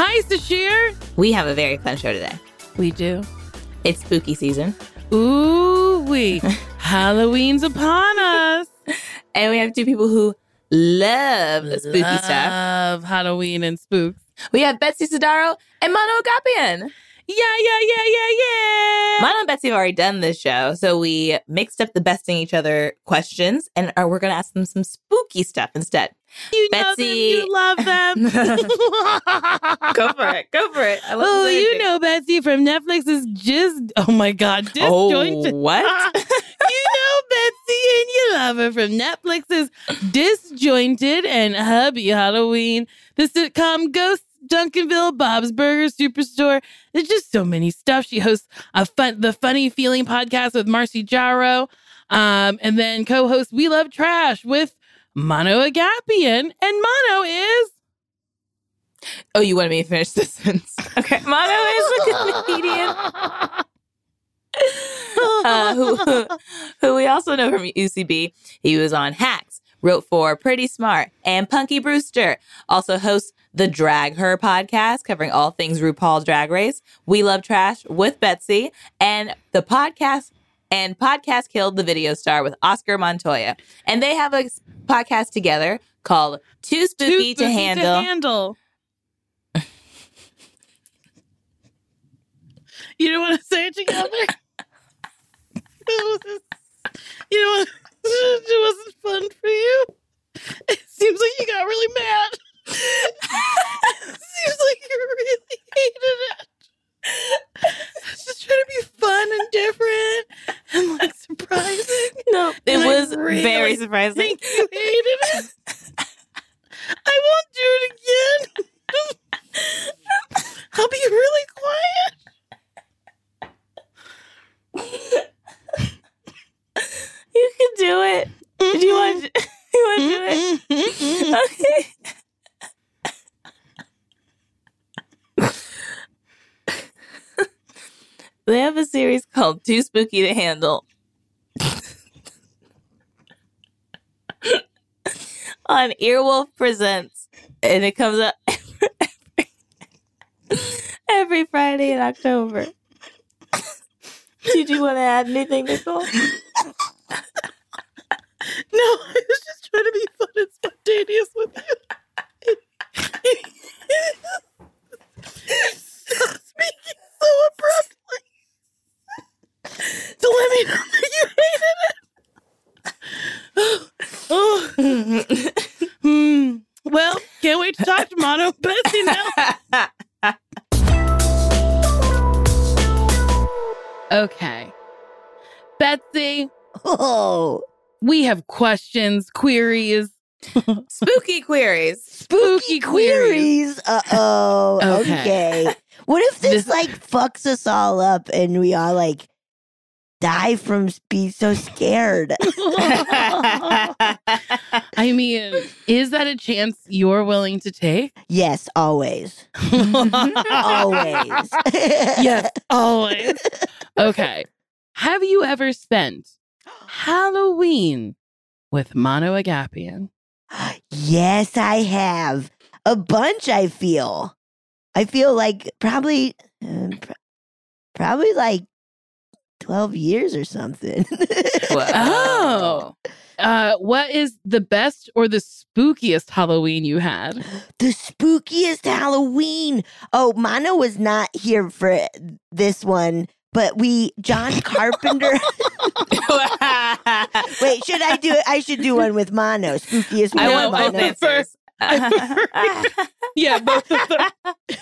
Hi, Sasheer. We have a very fun show today. We do. It's spooky season. Ooh, we. Halloween's upon us. And we have two people who love the spooky Love stuff. Love Halloween and spooks. We have Betsy Sodaro and Mano Agapion. Yeah, yeah, yeah, yeah, yeah. Mano and Betsy have already done this show, so we mixed up the besting each other questions, and are, we're going to ask them some spooky stuff instead. You know them, you love them. Go for it. Go for it. I love Oh, you know Betsy from Netflix's just oh my god, Oh, disjointed. what? you know Betsy and you love her from Netflix's Disjointed and Hubie Halloween, the sitcom Ghosts, Duncanville, Bob's Burgers, Superstore. There's just so many stuff. She hosts a fun, the Funny Feeling podcast with Marcy Jarreau, um, and then co-hosts We Love Trash with Mano Agapion, and Mano is oh, you wanted me to finish this sentence. Okay. Mano is a comedian uh, who, who we also know from UCB. He was on Hacks, wrote for Pretty Smart and Punky Brewster. Also hosts the Drag Her podcast, covering all things RuPaul's Drag Race. We Love Trash with Betsy, and the podcast and podcast killed the video star with Oscar Montoya. And they have a podcast together called Too Spooky, Too to Handle. handle. you don't want to say it together? It was- you know what? It wasn't fun for you. It seems like you got really mad. it seems like you really hated it. Just trying to be fun and different and like surprising. no, it And was really very surprising. you hated it. I won't do it again. I'll be really quiet. You can do it. Did you want? Mm-hmm. You want to do it? Mm-hmm. Mm-hmm. Okay. They have a series called Too Spooky to Handle. On Earwolf Presents. And it comes out every, every Friday in October. Did you want to add anything, Nicole? No, I was just trying to be fun and spontaneous with you. To let me know that you hated it. oh. hmm. Well, can't wait to talk to Mano Betsy now. Okay. Betsy, Oh, we have questions, queries, Spooky queries. spooky queries. queries. Uh oh. Okay. okay. What if this, This- like fucks us all up and we all like die from being so scared? I mean, is that a chance you're willing to take? yes, always. Always. yes, always. Okay. Have you ever spent Halloween with Mano Agapion? yes, I have. A bunch, I feel. I feel like probably, uh, pr- probably like 12 years or something. Oh. Uh, what is the best or the spookiest Halloween you had? the spookiest Halloween. Oh, Mano was not here for this one, but we, John Carpenter. Wait, should I do it? I should do one with Mano. Spookiest one I No, with want both Mano. answers. Yeah, both of them.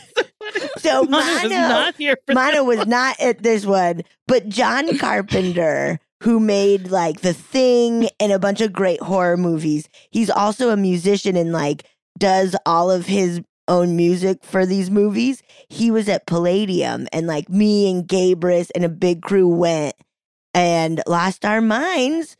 So Mano was not here for Mano was not at this one, but John Carpenter, who made like The Thing and a bunch of great horror movies, he's also a musician and like does all of his own music for these movies. He was at Palladium and like me and Gabris and a big crew went and lost our minds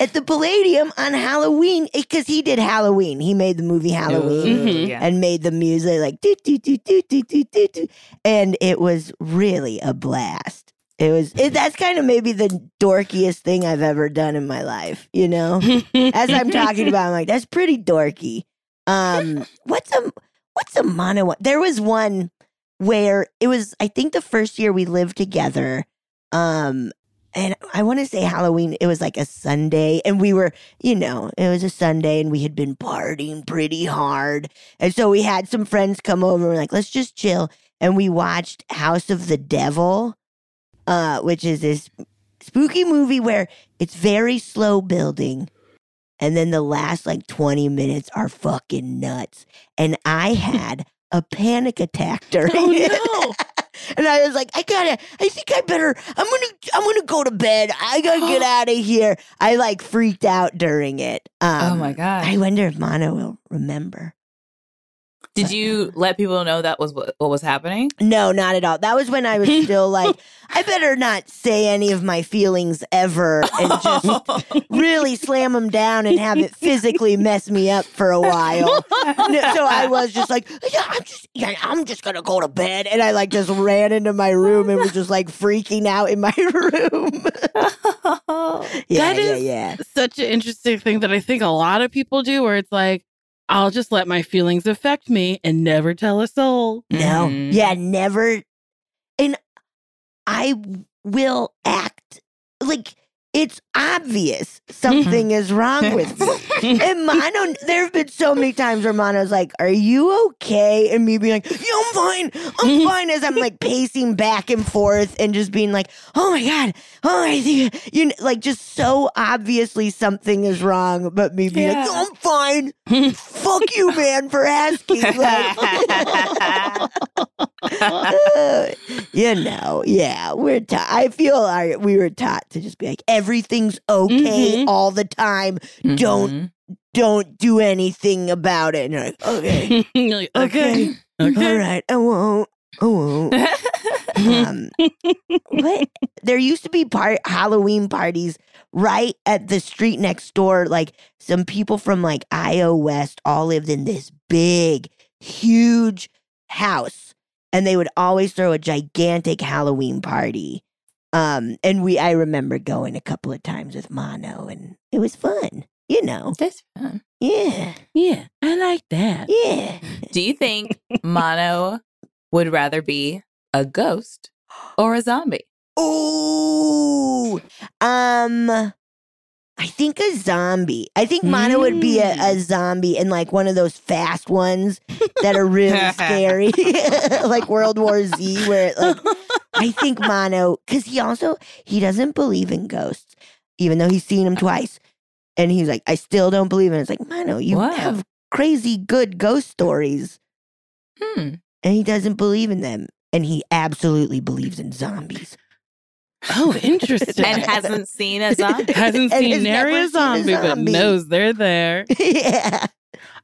at the Palladium on Halloween because he did Halloween. He made the movie Halloween Mhm. Yeah. and made the music like do do do do do do do do, and it was really a blast. It was it, that's kind of maybe the dorkiest thing I've ever done in my life. You know, as I'm talking about, I'm like that's pretty dorky. Um, what's a what's a Mano one? There was one where it was I think the first year we lived together. Um, and I want to say Halloween, it was like a Sunday, and we were, you know, it was a Sunday, and we had been partying pretty hard. And so we had some friends come over, and we're like, let's just chill. And we watched House of the Devil, uh, which is this spooky movie where it's very slow building. And then the last like 20 minutes are fucking nuts. And I had a panic attack during Oh, it. no. And I was like, I gotta, I think I better, I'm gonna, I'm gonna go to bed. I gotta get out of here. I like freaked out during it. Um, oh my god! I wonder if Mano will remember. Did you let people know that was what, what was happening? No, not at all. That was when I was still like, I better not say any of my feelings ever and just really slam them down and have it physically mess me up for a while. No, so I was just like, yeah, I'm just, yeah, I'm just gonna go to bed, and I like just ran into my room and was just like freaking out in my room. yeah, That yeah, yeah. Such an interesting thing that I think a lot of people do, where it's like, I'll just let my feelings affect me and never tell a soul. No, Mhm. yeah, never. And I will act like it's obvious mm-hmm. something is wrong with me. And Mano, there have been so many times where Mano's like, Are you okay? And me being like, Yeah, I'm fine. I'm mm-hmm. fine. As I'm like pacing back and forth and just being like, Oh my God. Oh, I think, you know, like just so obviously something is wrong. But me being Yeah. like, I'm fine. Fuck you, man, for asking. Like, you know, yeah, we're taught. I feel our, we were taught to just be like, everything's okay Mhm. all the time. Don't Mhm. don't do anything about it. And you're like, okay, You're like, okay, okay. all right, I won't, I won't. um, what? There used to be part Halloween parties right at the street next door. Like some people from like IO West all lived in this big, huge house, and they would always throw a gigantic Halloween party. Um, and we I remember going a couple of times with Mano, and it was fun. You know, That's fun. yeah, Yeah, I like that. yeah. Do you think Mano would rather be a ghost or a zombie? Ooh, um, I think a zombie. I think Mano would be a, a zombie and like one of those fast ones that are really scary, like World War Z, where it, like I think Mano, because he also he doesn't believe in ghosts, even though he's seen them twice, and he's like, I still don't believe in. it. It's like Mano, you Wow. have crazy good ghost stories, Hmm. and he doesn't believe in them, and he absolutely believes in zombies. Oh, interesting. And hasn't seen a zombie. Hasn't seen has nary a seen a zombie, but knows they're there. yeah.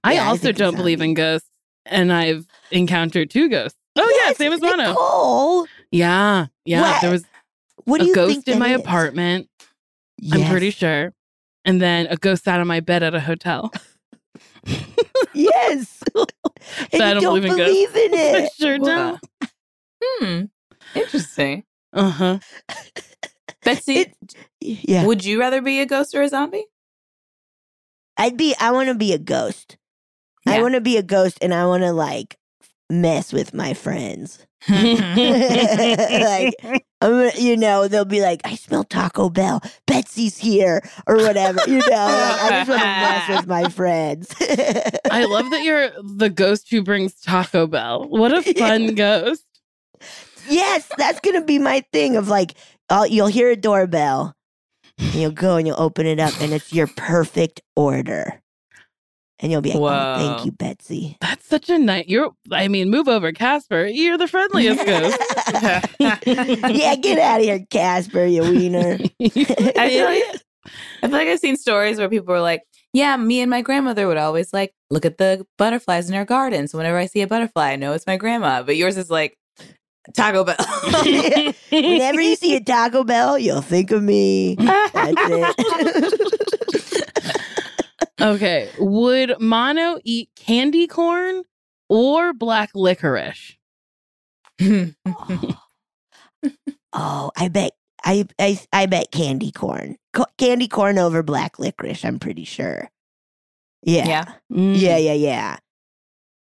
I Yeah, also think a don't believe in ghosts, and I've encountered two ghosts. Oh yeah, same as Mano. Nicole, Yeah, yeah. What? There was what do a you ghost think in my is? apartment. I'm pretty sure. And then a ghost sat on my bed at a hotel. yes. And I you don't don't believe in ghosts. believe in I it. sure don't. Hmm. Interesting. Uh huh. Betsy, It- Yeah. would you rather be a ghost or a zombie? I'd be I want to be a ghost. I want to be a ghost and I want to like mess with my friends. like I'm you know, they'll be like, I smell Taco Bell. Betsy's here or whatever. You know, like, I just want to mess with my friends. I love that you're the ghost who brings Taco Bell. What a fun ghost. Yes, that's gonna be my thing. Of like, i you'll hear a doorbell, and you'll go and you'll open it up, and it's your perfect order, and you'll be like, oh, "Thank you, Betsy." That's such a night. You're, I mean, move over, Casper. You're the friendliest ghost. yeah, get out of here, Casper, you wiener. I feel like I feel like I've seen stories where people were like, "Yeah, me and my grandmother would always like look at the butterflies in our garden. So whenever I see a butterfly, I know it's my grandma." But yours is like Taco Bell. Whenever you see a Taco Bell, you'll think of me. That's it. okay. Would Mano eat candy corn or black licorice? oh, I bet. I, I I bet candy corn. Co- candy corn over black licorice. I'm pretty sure. Yeah. yeah. Mm. Yeah, yeah, yeah.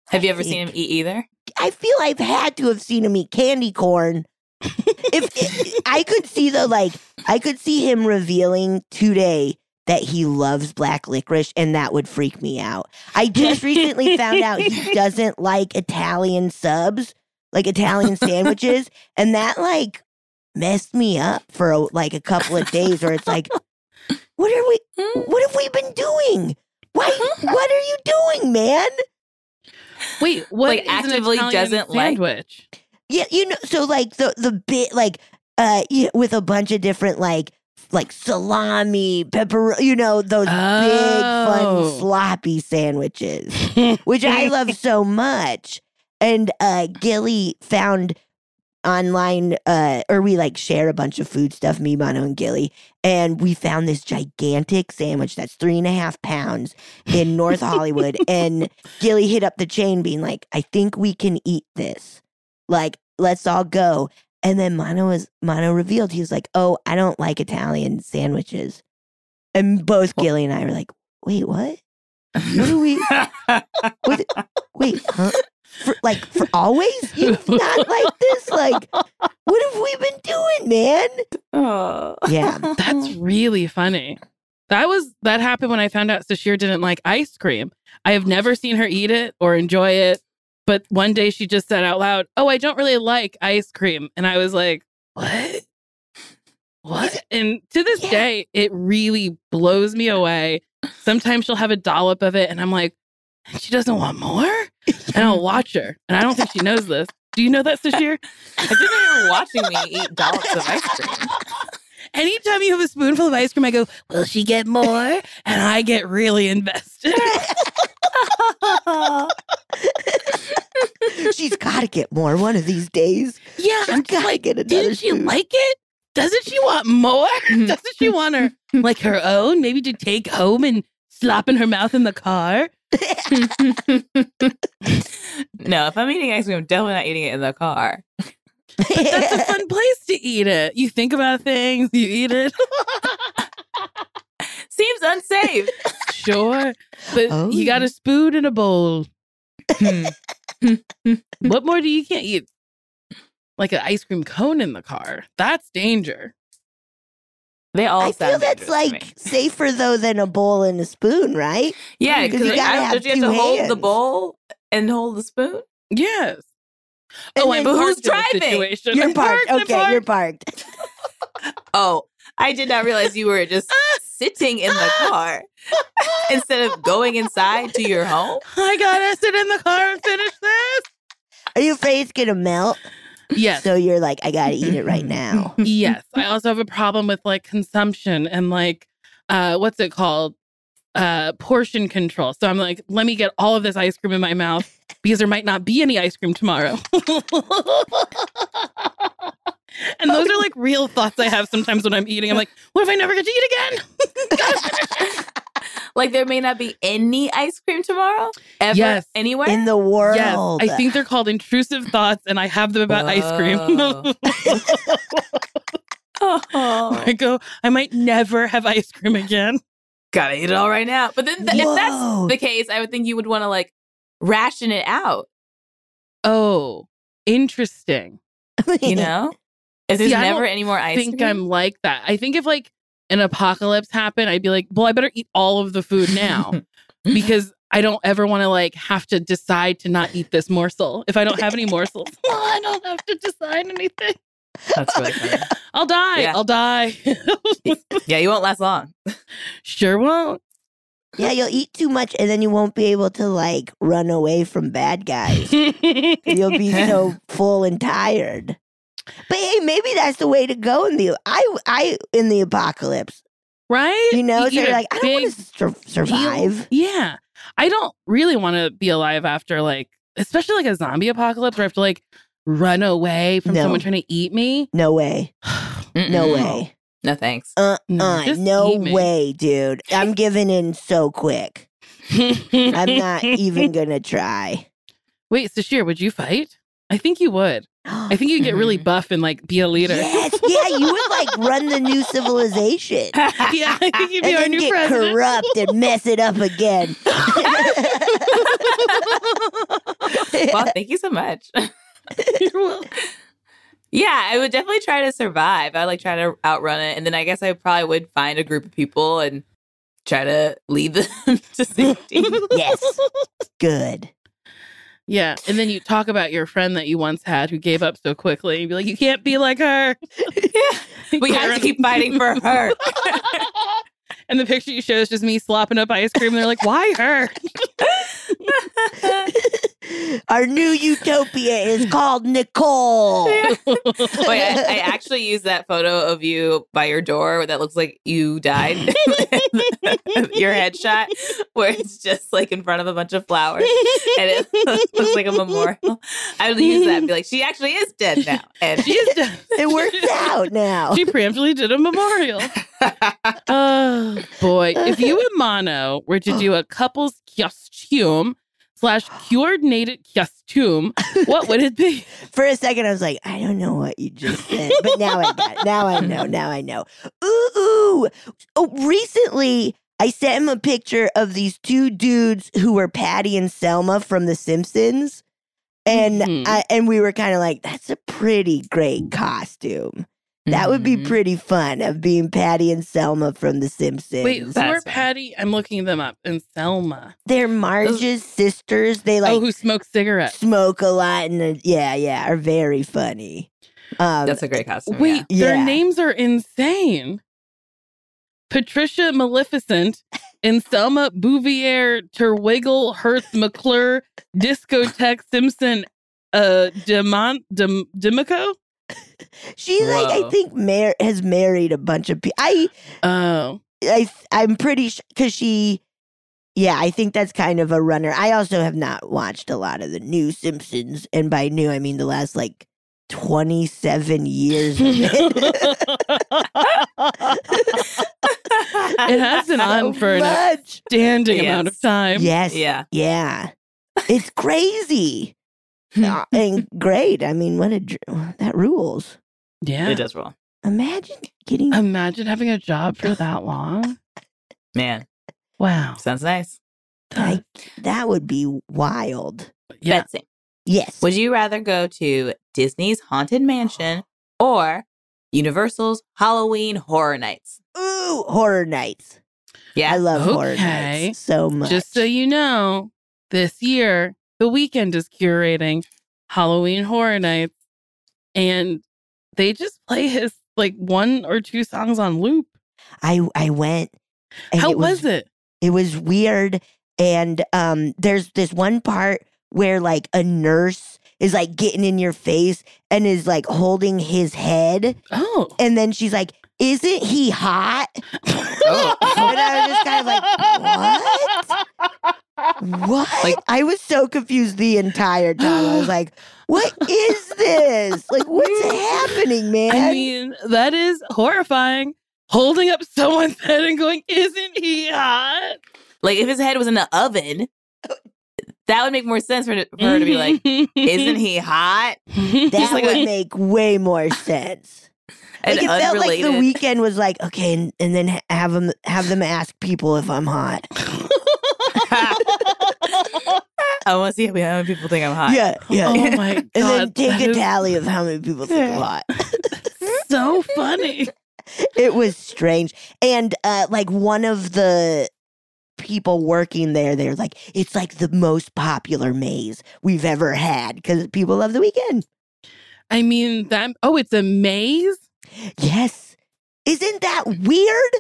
Have you I ever seen him eat either? I feel I've had to have seen him eat candy corn. if, if I could see the like, I could see him revealing today that he loves black licorice, and that would freak me out. I just recently found out he doesn't like Italian subs, like Italian sandwiches, and that like messed me up for a, like a couple of days. Where it's like, what are we? Hmm? What have we been doing? Why? What are you doing, man? Wait, what? Like, actively doesn't like- sandwich? Yeah, you know, so like the the bit like uh you with a bunch of different like like salami, pepper, you know, those big Oh. fun sloppy sandwiches, which I love so much. And uh Gilly found online uh or we like share a bunch of food stuff, me, Mano, and Gilly, and we found this gigantic sandwich that's three and a half pounds in North Hollywood. and Gilly hit up the chain being like, I think we can eat this. Like, let's all go. And then Mano was Mano revealed he was like, "Oh, I don't like Italian sandwiches." And both Gilly and I were like, "Wait, what? What do we? What? Wait, huh? For, like for always? You've not like this? Like, what have we been doing, man? oh. Yeah, That's really funny. That was that happened when I found out Sasheer didn't like ice cream. I have never seen her eat it or enjoy it, but one day she just said out loud, "Oh, I don't really like ice cream," and I was like, "What? What?" And to this Yeah. day, it really blows me away. Sometimes she'll have a dollop of it, and I'm like, she doesn't want more," and I'll watch her, and I don't think she knows this. Do you know that, Sasheer? I didn't know you were watching me eat dollops of ice cream. Anytime you have a spoonful of ice cream, I go, Will she get more? And I get really invested. she's got to get more one of these days. yeah, She's I'm to like, get another. didn't she like it? Doesn't she want more? Doesn't she want her like her own? Maybe to take home and slap in her mouth in the car? No, if I'm eating ice cream, I'm definitely not eating it in the car. That's a fun place to eat it. You think about things, you eat it. Seems unsafe. sure. But Oh. you got a spoon and a bowl. Hmm. What more do you can't eat? Like an ice cream cone in the car. That's danger. They all I feel that's dangerous to me. like safer though than a bowl and a spoon, right? Yeah, Because because you you, gotta have don't you have two to hold the bowl and hold the spoon? Yes. And oh, then- I'm But who's parked in this driving? Situation. You're I'm parked. I'm Okay, you're parked. Oh, I did not realize you were just sitting in the car instead of going inside to your home. I gotta sit in the car and finish this. Are you afraid it's gonna melt? Yes. So you're like, I gotta eat it right now. yes. I also have a problem with like consumption and like uh what's it called? Uh portion control. So I'm like, let me get all of this ice cream in my mouth because there might not be any ice cream tomorrow. and those are like real thoughts I have sometimes when I'm eating. I'm like, what if I never get to eat again? like there may not be any ice cream tomorrow ever Yes. anywhere. In the world. Yes, world. I think they're called intrusive thoughts, and I have them about ice cream. Oh, I go, I might never have ice cream again. gotta eat it all right now. But then, th- if that's the case, I would think you would want to like ration it out. Oh, interesting. You know, if there's See, I never don't any more ice? I think cream. I'm like that. I think if like an apocalypse happened, I'd be like, well, I better eat all of the food now because I don't ever want to like have to decide to not eat this morsel. If I don't have any morsels, well, I don't have to decide anything. That's really funny. I'll die. Yeah. I'll die. yeah, you won't last long. sure won't. yeah, you'll eat too much and then you won't be able to like run away from bad guys. You'll be so full and tired. But hey, maybe that's the way to go in the I I in the apocalypse. right? You know, so you're like, I don't want to sur- meal. survive. Yeah. I don't really want to be alive after like, especially like a zombie apocalypse where I have to like run away from No. someone trying to eat me. No way. No way. No thanks. Uh No, uh just no way, dude. I'm giving in so quick. I'm not even gonna try. Wait, Sasheer, would you fight? I think you would. I think you'd get really buff and like be a leader. Yes, yeah, you would like run the new civilization. yeah, I think you'd be and our then new get president. corrupt and mess it up again. well, thank you so much. Yeah, I would definitely try to survive. I would like try to outrun it, and then I guess I probably would find a group of people and try to lead them to safety. yes, good. Yeah, and then you talk about your friend that you once had who gave up so quickly. And be like, you can't be like her. yeah, we have to keep fighting for her. and the picture you show is just me slopping up ice cream. And they're like, why her? Our new utopia is called Nicole. Wait, I, I actually used that photo of you by your door that looks like you died. your headshot, where it's just like in front of a bunch of flowers and it looks like a memorial. I would use that and be like, she actually is dead now. And She is done. It worked out now. She preemptively did a memorial. Oh boy. If you and Mano were to do a couple's costume slash coordinated costume, what would it be? For a second, I was like, I don't know what you just said, but now I got it. Now I know. Now I know. Ooh, ooh. Oh, recently I sent him a picture of these two dudes who were Patty and Selma from The Simpsons, and Mhm. I, and we were kind of like, that's a pretty great costume. That would be Mhm. pretty fun of being Patty and Selma from The Simpsons. Wait, who That's are. Patty? I'm looking them up. And Selma. They're Marge's sisters. They like oh, who smokes cigarettes? smoke a lot and uh, yeah, yeah, are very funny. Um, That's a great costume. Wait, yeah. their Yeah. names are insane. Patricia Maleficent and Selma Bouvier Terwilliger Hutz McClure Discotheque Simpson uh Demon Dem, D'Amico? she like I think mar- has married a bunch of people. I Oh. I I'm pretty sure because she. Yeah, I think that's kind of a runner. I also have not watched a lot of the new Simpsons, and by new I mean the last like twenty seven years. It. It has been on So for an much. standing amount of time. Yes. Yeah. Yeah. It's crazy. Uh, and great. I mean, what a dr- that rules. Yeah. It does roll. Imagine getting Imagine having a job for that long. Man, Wow. sounds nice. like that would be wild. Yeah. Betsy, Yes. would you rather go to Disney's Haunted Mansion or Universal's Halloween Horror Nights? Ooh, horror nights. Yeah. I love horror nights so much. Just so you know, this year, The Weeknd is curating Halloween Horror Nights, and they just play his like one or two songs on loop. I I went. and How it was, it? It was weird. And um, there's this one part where like a nurse is like getting in your face and is like holding his head, Oh. and then she's like, "Isn't he hot?" Oh. And I was just kind of like, What? Like- I was so confused the entire time. I was like, what is this? Like, what's happening, man? I mean, that is horrifying. Holding up someone's head and going, "Isn't he hot?" Like if his head was in the oven, that would make more sense for, for her to be like, "Isn't he hot?" That like would a- make way more sense. And Like it felt like the Weeknd was like okay, and, and then have them have them ask people if I'm hot. I want to see how many people think I'm hot. Yeah, yeah. Oh my god. and then take a tally of how many people think I'm hot. so funny. it was strange, and uh, like one of the people working there, they're like, it's like the most popular maze we've ever had because people love the Weeknd. I mean that oh, it's a maze? Yes, isn't that weird?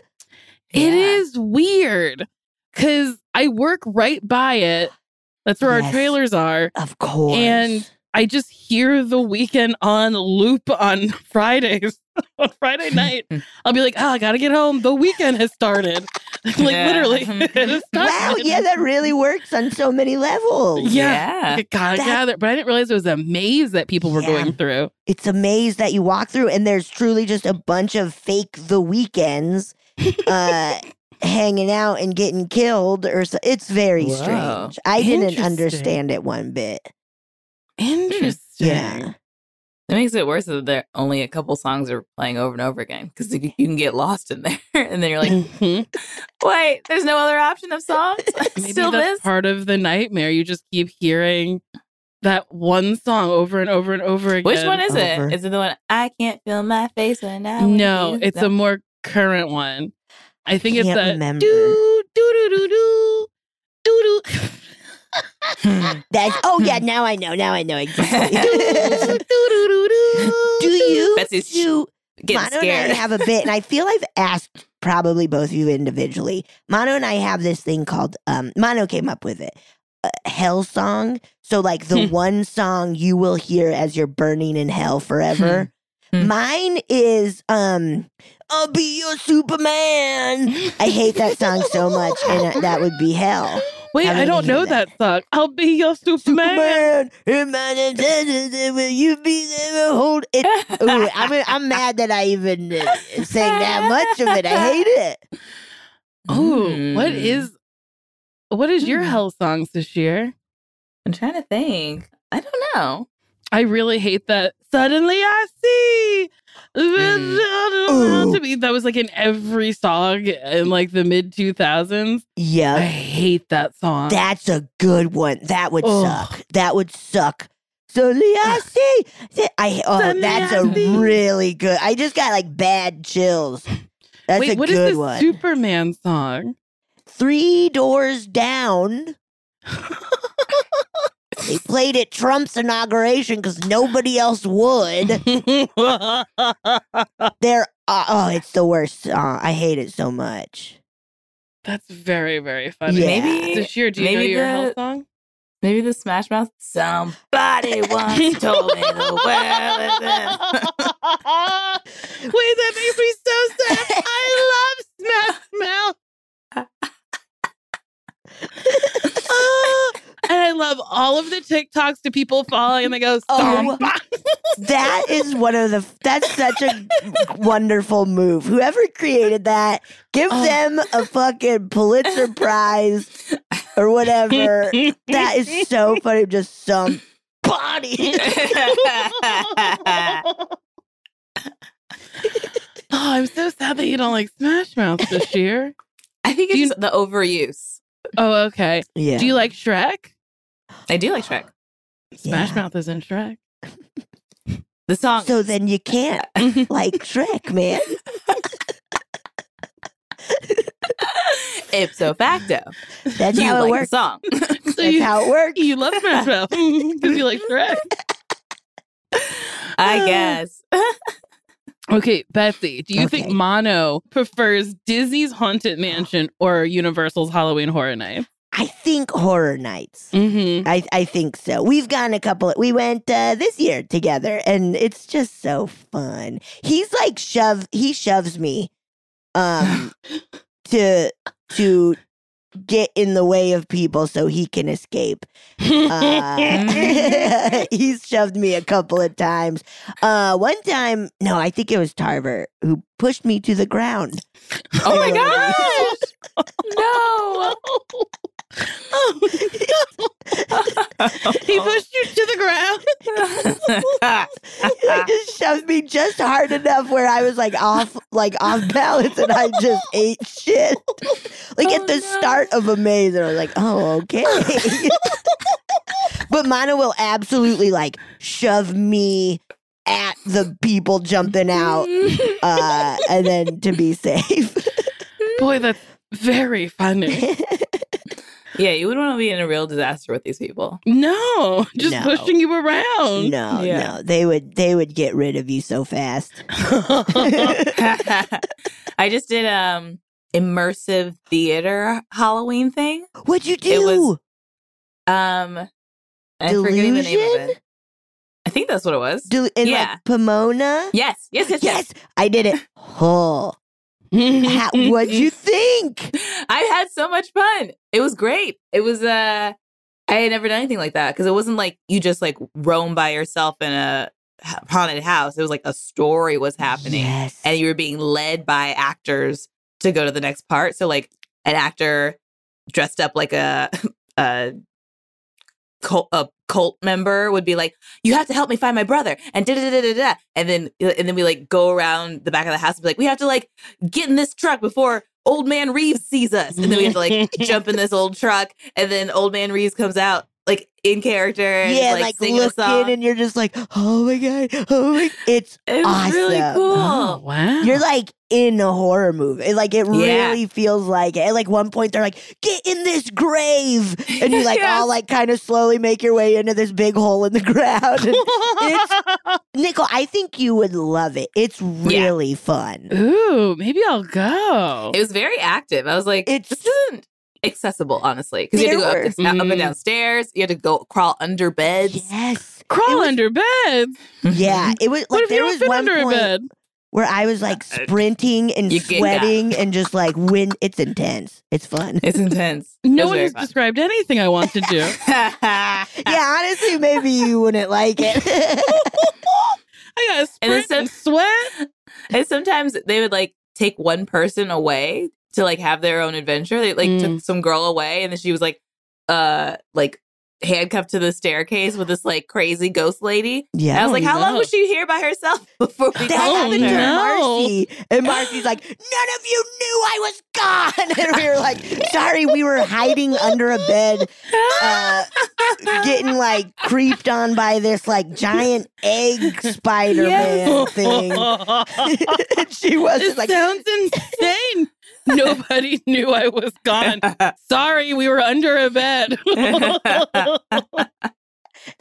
It Yeah. is weird. Cause I work right by it. That's where Yes. our trailers are. Of course. And I just hear the Weeknd on loop on Fridays. on Friday night. I'll be like, oh, I gotta get home. The weekend has started. like Yeah. literally. wow, yeah, that really works on so many levels. Yeah. I gotta That- gather. But I didn't realize it was a maze that people were Yeah. going through. It's a maze that you walk through, and there's truly just a bunch of fake the Weeknds uh, hanging out and getting killed. Or so. it's very Whoa. strange. I didn't understand it one bit. Interesting. Yeah. It makes it worse that there only a couple songs are playing over and over again because you, you can get lost in there, and then you're like, Mhm. "Wait, there's no other option of songs? Maybe Still that's this?" part of the nightmare. You just keep hearing that one song over and over and over again. Which one is Over. it? Is it the one I can't feel my face when I? No, you"? it's a more current one. I think it's Can't that remember. do do do do do do do. That's oh yeah, now I know. Now I know exactly. do, do, do, do. Do you Betsy's do getting Mano scared. and I have a bit, and I feel I've asked probably both of you individually. Mano and I have this thing called um, Mano came up with it, uh, Hell Song. So like the Hmm. one song you will hear as you're burning in hell forever. Hmm. Mine is um, I'll be your Superman. I hate that song so much, and that would be hell. Wait, How I don't know that? that song. I'll be your Superman. Superman, in my intentions, will you be there to hold it? Ooh, I'm I'm mad that I even uh, sang that much of it. I hate it. Oh, what Hmm. is what is your Hmm. hell songs this year? I'm trying to think. I don't know. I really hate that. Suddenly I see. Ooh. To me, that was like in every song in like the mid 2000s. yeah I hate that song. that's a good one. That would suck. That would suck. So I see. I oh, that's a really good. I just got like bad chills. That's Wait, a what is good this one. Superman song? Three doors down. They played at Trump's inauguration because nobody else would. They're uh, oh, it's the worst song. I hate it so much. That's very, very funny. Yeah. Maybe This year, do you know your the- hell song? maybe the Smash Mouth. Somebody once told me the world is in. Wait, that makes me so sad. I love Smash Mouth. Ah, and I love all of the TikToks to people falling and they go, Oh. That is one of the. That's such a wonderful move. Whoever created that, give Oh. them a fucking Pulitzer Prize or whatever. that is so funny. Just some body. Oh, I'm so sad that you don't like Smash Mouth this year. I think it's you- the overuse. Oh, okay. yeah. Do you like Shrek? I do like Shrek. Smash Yeah. Mouth is in Shrek. The song. So then you can't like Shrek, man. ipso facto. That's you how it like works. the song. so That's you, how it works. you love Smash Mouth because you like Shrek. I uh. guess. Okay, Betsy, do you think Okay. Mano prefers Disney's Haunted Mansion or Universal's Halloween Horror Nights? I think horror nights. Mm-hmm. I, I think so. We've gone a couple. We went uh, this year together, and it's just so fun. He's like shove. He shoves me, um, to to get in the way of people so he can escape. Uh, he's shoved me a couple of times. Uh, one time, no, I think it was Tarver who pushed me to the ground. Oh my gosh! no. He pushed you to the ground. he just shoved me just hard enough where I was like off, like off balance, and I just ate shit. Like Oh, at the no. start of a maze, and I was like, "Oh, okay." but Mano will absolutely like shove me at the people jumping out, uh, and then to be safe. Boy, that's very funny. yeah, you wouldn't want to be in a real disaster with these people. No, just No. pushing you around. no, Yeah. no, they would they would get rid of you so fast. I just did um immersive theater Halloween thing. What'd you do? It was- Um I'm forgetting the name of Delusion? it. I think that's what it was. Do in Yeah. like Pomona? yes, yes, yes, yes. Yes, I did it. Oh, how, what'd you think? I had so much fun. It was great. It was uh I had never done anything like that because it wasn't like you just like roam by yourself in a haunted house. It was like a story was happening Yes. and you were being led by actors to go to the next part. So like an actor dressed up like a a cult, a cult member would be like, "You have to help me find my brother," and da da da da da, and then and then we like go around the back of the house and be like, "We have to like get in this truck before." Old man Reeves sees us, and then we have to like jump in this old truck, and then old man Reeves comes out in character, and yeah, like, like, a looking, song. and you're just like, oh my god, oh my! It's it was really awesome. cool. Oh, wow. you're like in a horror movie. It, Like it Yeah. really feels like. At like one point, they're like, get in this grave, and you like Yes. all like kind of slowly make your way into this big hole in the ground. And Nicole, I think you would love it. It's really fun. Ooh, maybe I'll go. It was very active. I was like, It's- this isn't accessible, honestly, because you had to go There up, and- up and Mm. down stairs. You had to go crawl under beds. Yes. Crawl was- under beds. Yeah, it was What like if you there don't was fit one under point a bed? where I was like sprinting and You sweating and just like when it's intense. It's fun. It's intense. No It one has fun. described anything I want to do. yeah, honestly, maybe you wouldn't like it. I gotta And then sprint and sweat. and sometimes they would like take one person away to like have their own adventure. They like Mm. took some girl away, and then she was like, uh, like handcuffed to the staircase with this like crazy ghost lady. And I was like, how long was she here by herself before we That happened to her? no. Marcy. And Marcy's like, none of you knew I was gone. And we were like, sorry, we were hiding under a bed, uh, getting like creeped on by this like giant egg Spider Man thing. and she was This just like, sounds insane. Nobody knew I was gone. Sorry, we were under a bed.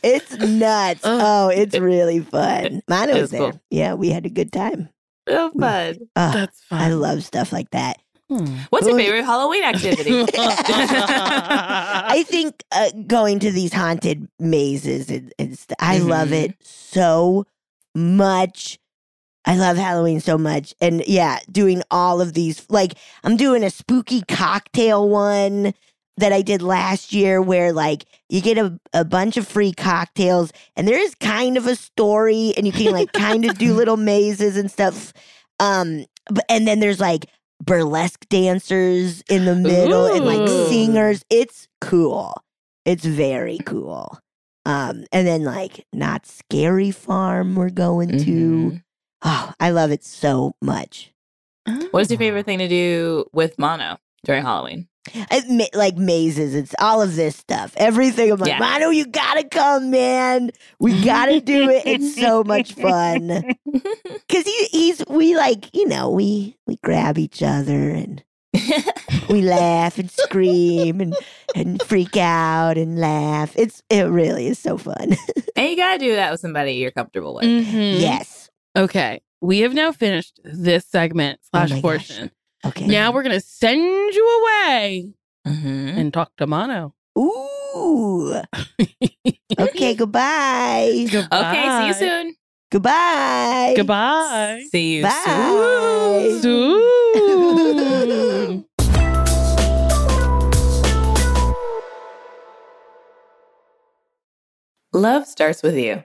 it's nuts. Ugh. Oh, it's really fun. Mine was was there. cool. Yeah, we had a good time. so fun. Oh, That's fun. I love stuff like that. Hmm. What's your favorite Halloween activity? I think uh, going to these haunted mazes and, and st- I love Mhm. it so much. I love Halloween so much. And yeah, doing all of these like I'm doing a spooky cocktail one that I did last year where like you get a, a bunch of free cocktails and there is kind of a story and you can like kind of do little mazes and stuff. Um but and then there's like burlesque dancers in the middle and like singers. It's cool. It's very cool. Um, and then like not scary farm we're going to. Oh, I love it so much. What is your favorite thing to do with Mano during Halloween? I, like mazes, it's all of this stuff. Everything. I'm like, Yeah. Mano, you gotta come, man. We gotta do it. It's so much fun. Cause he, he's we like, you know, we we grab each other and we laugh and scream and and freak out and laugh. It's it really is so fun. and you gotta do that with somebody you're comfortable with. Mhm. yes. Okay. We have now finished this segment oh slash oh portion. Gosh. Okay. Now we're gonna send you away mm-hmm. and talk to Mano. Ooh. okay, goodbye. goodbye. Okay, see you soon. Goodbye. Goodbye. See you Bye. soon. soon. Love starts with you.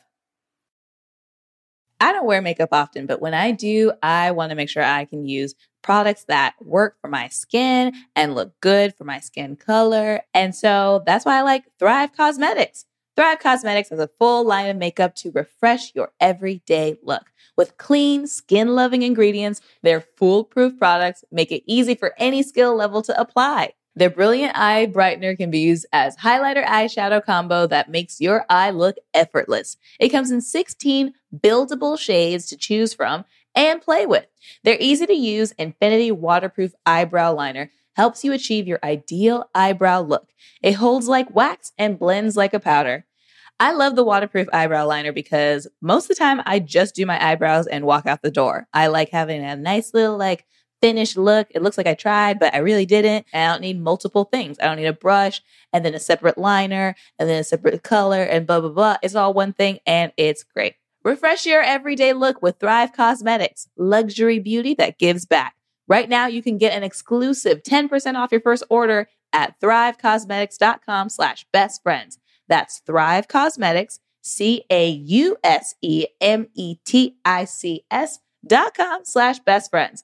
I don't wear makeup often, but when I do, I want to make sure I can use products that work for my skin and look good for my skin color. And so that's why I like Thrive Causemetics. Thrive Causemetics has a full line of makeup to refresh your everyday look. With clean, skin loving ingredients, their foolproof products make it easy for any skill level to apply. Their brilliant eye brightener can be used as highlighter eyeshadow combo that makes your eye look effortless. It comes in 16 buildable shades to choose from and play with. Their easy to use infinity waterproof eyebrow liner helps you achieve your ideal eyebrow look. It holds like wax and blends like a powder. I love the waterproof eyebrow liner because most of the time I just do my eyebrows and walk out the door. I like having a nice little like finished look. It looks like I tried, but I really didn't. I don't need multiple things. I don't need a brush and then a separate liner and then a separate color and blah, blah, blah. It's all one thing and it's great. Refresh your everyday look with Thrive Causemetics, luxury beauty that gives back. Right now, you can get an exclusive 10% off your first order at thrivecausemetics.com slash best friends. That's Thrive Causemetics, C-A-U-S-E-M-E-T-I-C-S dot com slash best friends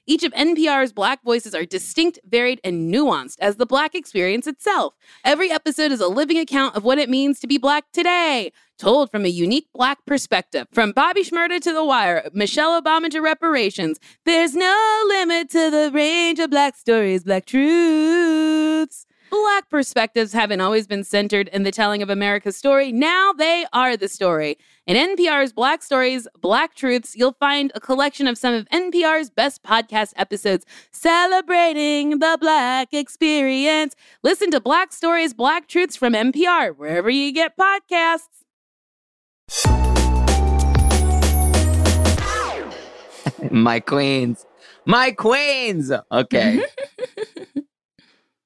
Each of NPR's Black voices are distinct, varied, and nuanced as the Black experience itself. Every episode is a living account of what it means to be Black today, told from a unique Black perspective. From Bobby Shmurda to The Wire, Michelle Obama to reparations, there's no limit to the range of Black stories, Black truths. Black perspectives haven't always been centered in the telling of America's story. Now they are the story. In NPR's Black Stories, Black Truths, you'll find a collection of some of NPR's best podcast episodes celebrating the Black experience. Listen to Black Stories, Black Truths from NPR, wherever you get podcasts. My queens. My queens. Okay.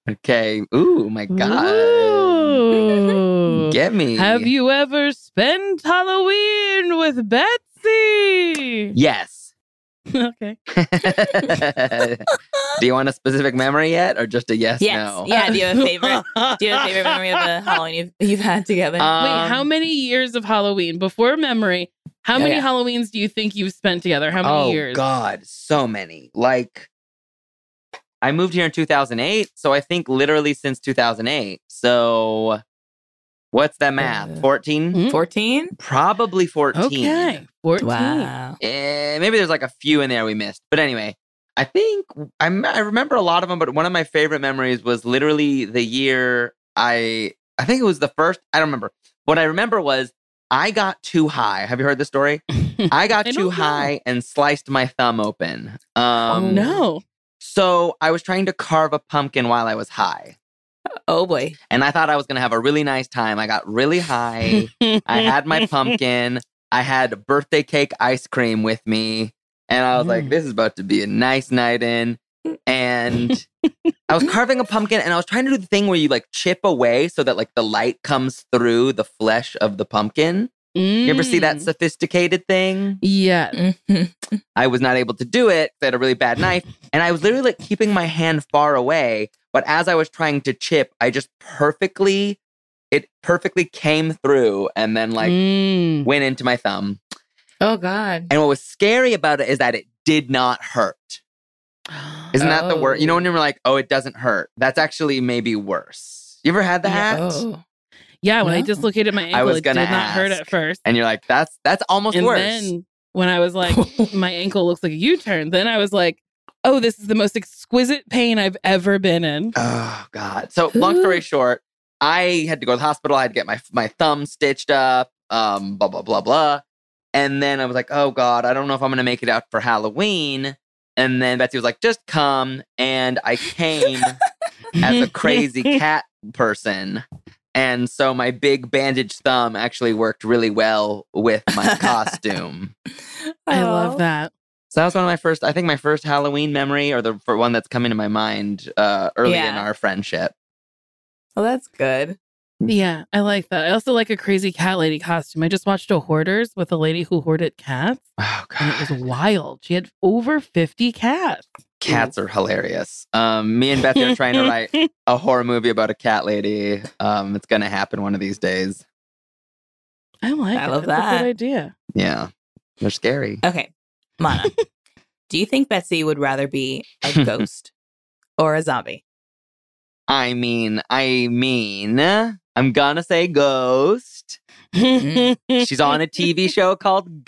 okay. Ooh, my God. Ooh. Get me. Have you ever spent Halloween with Betsy? Yes. okay. Do you want a specific memory yet or just a yes, Yes. no? Yeah. Do you have a favorite? Do you have a favorite memory of the Halloween you've, you've had together? Um, Wait, how many years of Halloween before memory? How Oh, many yeah. Halloweens do you think you've spent together? How many oh, years? God, so many. Like, I moved here in 2008, so I think literally since 2008. So, what's that math? Uh, 14? Hmm? 14? Probably 14. Okay, fourteen. Wow. Eh, maybe there's like a few in there we missed. But anyway, I think I remember a lot of them, but one of my favorite memories was literally the year I, I think it was the first, I don't remember. What I remember was I got too high. Have you heard the story? I got I too don't know. high and sliced my thumb open. Um, Oh no! So I was trying to carve a pumpkin while I was high. Oh boy. And I thought I was going to have a really nice time. I got really high. I had my pumpkin. I had birthday cake ice cream with me. And I was like, Mm. this is about to be a nice night in. And I was carving a pumpkin and I was trying to do the thing where you like chip away so that like the light comes through the flesh of the pumpkin. You ever see that Mm. sophisticated thing? Yeah. Mhm. I was not able to do it. I had a really bad knife, and I was literally like keeping my hand far away. But as I was trying to chip, I just perfectly, it perfectly came through, and then like Mm. went into my thumb. Oh God. And what was scary about it is that it did not hurt. Isn't that the word? You know when you're like, oh, it doesn't hurt. That's actually maybe worse. You ever had that? Oh. Yeah, when I No. dislocated my ankle, was it did gonna not hurt at first. And you're like, that's that's almost worse. and worse. then when I was like, my ankle looks like a U-turn, then I was like, oh, this is the most exquisite pain I've ever been in. Oh God. So long story short, I had to go to the hospital. I had to get my my thumb stitched up. Um, blah blah blah blah. And then I was like, oh God, I don't know if I'm gonna make it out for Halloween. And then Betsy was like, just come. And I came as a crazy cat person. And so my big bandaged thumb actually worked really well with my costume. I Oh. love that. So that was one of my first, I think my first Halloween memory or the for one that's coming to my mind uh, early in our friendship. Well, that's good. Yeah, I like that. I also like a crazy cat lady costume. I just watched a Hoarders with a lady who hoarded cats, Oh and it was wild. She had over 50 cats. Cats are hilarious. Um, me and Betsy are trying to write a horror movie about a cat lady. Um, it's gonna happen one of these days. I like I it. love It's a that. good idea. Yeah, they're scary. Okay, Mano. do you think Betsy would rather be a ghost or a zombie? I mean, I mean, I'm gonna say ghost. She's on a TV show called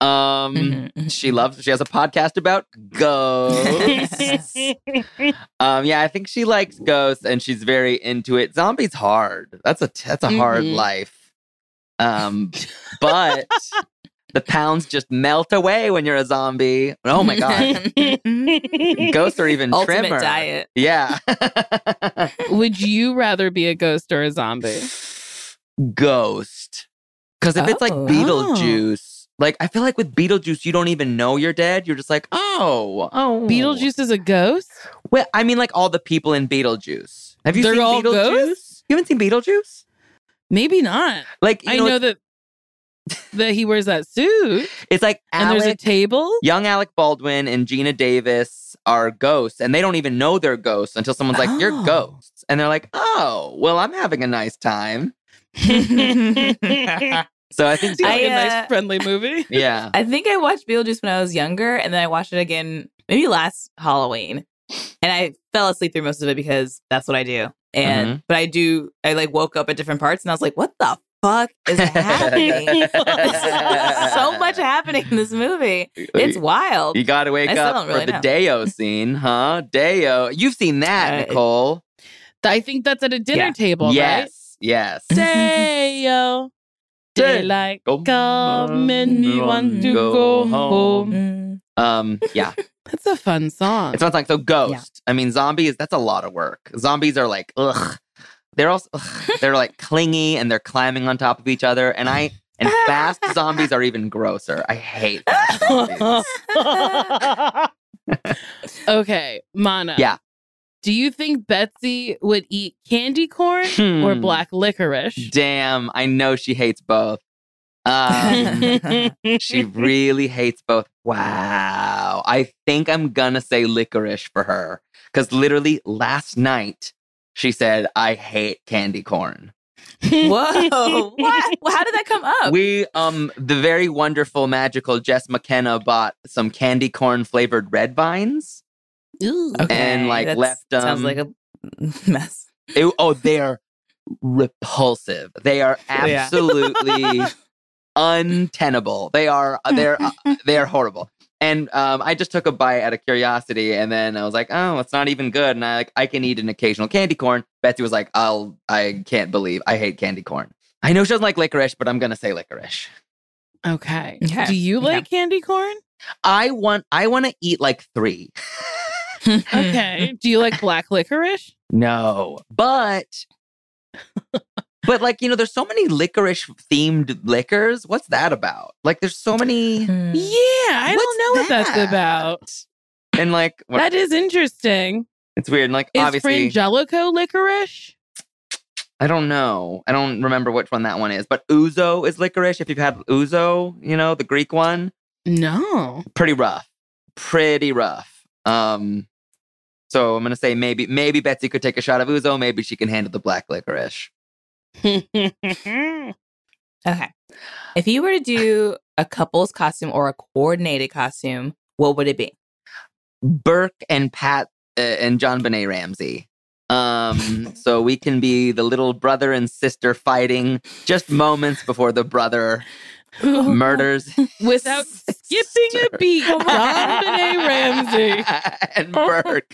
Ghosts. Um, Mhm, mhm. she loves. She has a podcast about ghosts. um, yeah, I think she likes ghosts, and she's very into it. Zombies hard. That's a that's a hard Mhm. life. Um, but the pounds just melt away when you're a zombie. Oh my god, ghosts are even Ultimate trimmer. diet. Yeah. Would you rather be a ghost or a zombie? Ghost. Because if it's like Oh. Beetlejuice, like I feel like with Beetlejuice, you don't even know you're dead. You're just like, oh, oh. Beetlejuice is a ghost? Well, I mean, like all the people in Beetlejuice. Have you They're seen all Beetlejuice? ghosts? You haven't seen Beetlejuice? Maybe not. Like, you I know, know that that he wears that suit it's like and there's a table. young Alec Baldwin and Geena Davis are ghosts, and they don't even know they're ghosts until someone's like, "You're Oh. ghosts," and they're like, "Oh, well, I'm having a nice time." I So I think, it's like I, a nice uh, friendly movie. yeah, I think I watched Beetlejuice when I was younger, and then I watched it again maybe last Halloween, and I fell asleep through most of it because that's what I do. And Mm-hmm. but I do, I like woke up at different parts, and I was like, "What the fuck is happening?" so much happening in this movie. It's wild. You got to wake up don't for really the know. Day-O scene, huh? Deo. You've seen that, Uh, Nicole. I think that's at a dinner Yeah. table, yes. Yes. right? Dayo. Day- Daylight Go come and we want to go go home. home. Um, yeah. That's a fun song. It's not like so ghost. I mean, zombies, that's a lot of work. Zombies are like, ugh. They're also ugh, they're like clingy and they're climbing on top of each other. And I and fast zombies are even grosser. I hate fast zombies. okay, Mano. Yeah. Do you think Betsy would eat candy corn or Hmm. black licorice? Damn, I know she hates both. Um, she really hates both. Wow. I think I'm gonna say licorice for her. Because literally last night she said, I hate candy corn. Whoa! What? Well, How did that come up? We um the very wonderful magical Jess McKenna bought some candy corn flavored red vines. Ooh. and, like, that's- left, sounds um, like a mess. It- oh, they're repulsive. They are Yeah. absolutely untenable. They are they're uh, they are horrible. And um, I just took a bite out of curiosity, and then I was like, "Oh, it's not even good." And I like, I can eat an occasional candy corn. Betsy was like, "I'll, I can't believe I hate candy corn." I know she doesn't like licorice, but I'm gonna say licorice. Okay. Okay. Do you Okay. like candy corn? I want, I want to eat like three. Okay. Do you like black licorice? No, but but like you know, there's so many licorice themed liquors. What's that about? Like, there's so many. Hmm. Yeah, I What's don't know what that's about. And like, what- That is interesting. it's weird. And like, Is obviously, Frangelico licorice? I don't know. I don't remember which one that one is, but ouzo is licorice. If you've had ouzo, you know the Greek one, No. pretty rough, pretty rough. Um, so I'm gonna say maybe maybe Betsy could take a shot of ouzo. Maybe she can handle the black licorice. Okay. If you were to do a couple's costume or a coordinated costume, what would it be? Burke and Pat uh, and JonBenét Ramsey. Um, so we can be the little brother and sister fighting just moments before the brother murders Without skipping a beat, John Benet Ramsey and Burke.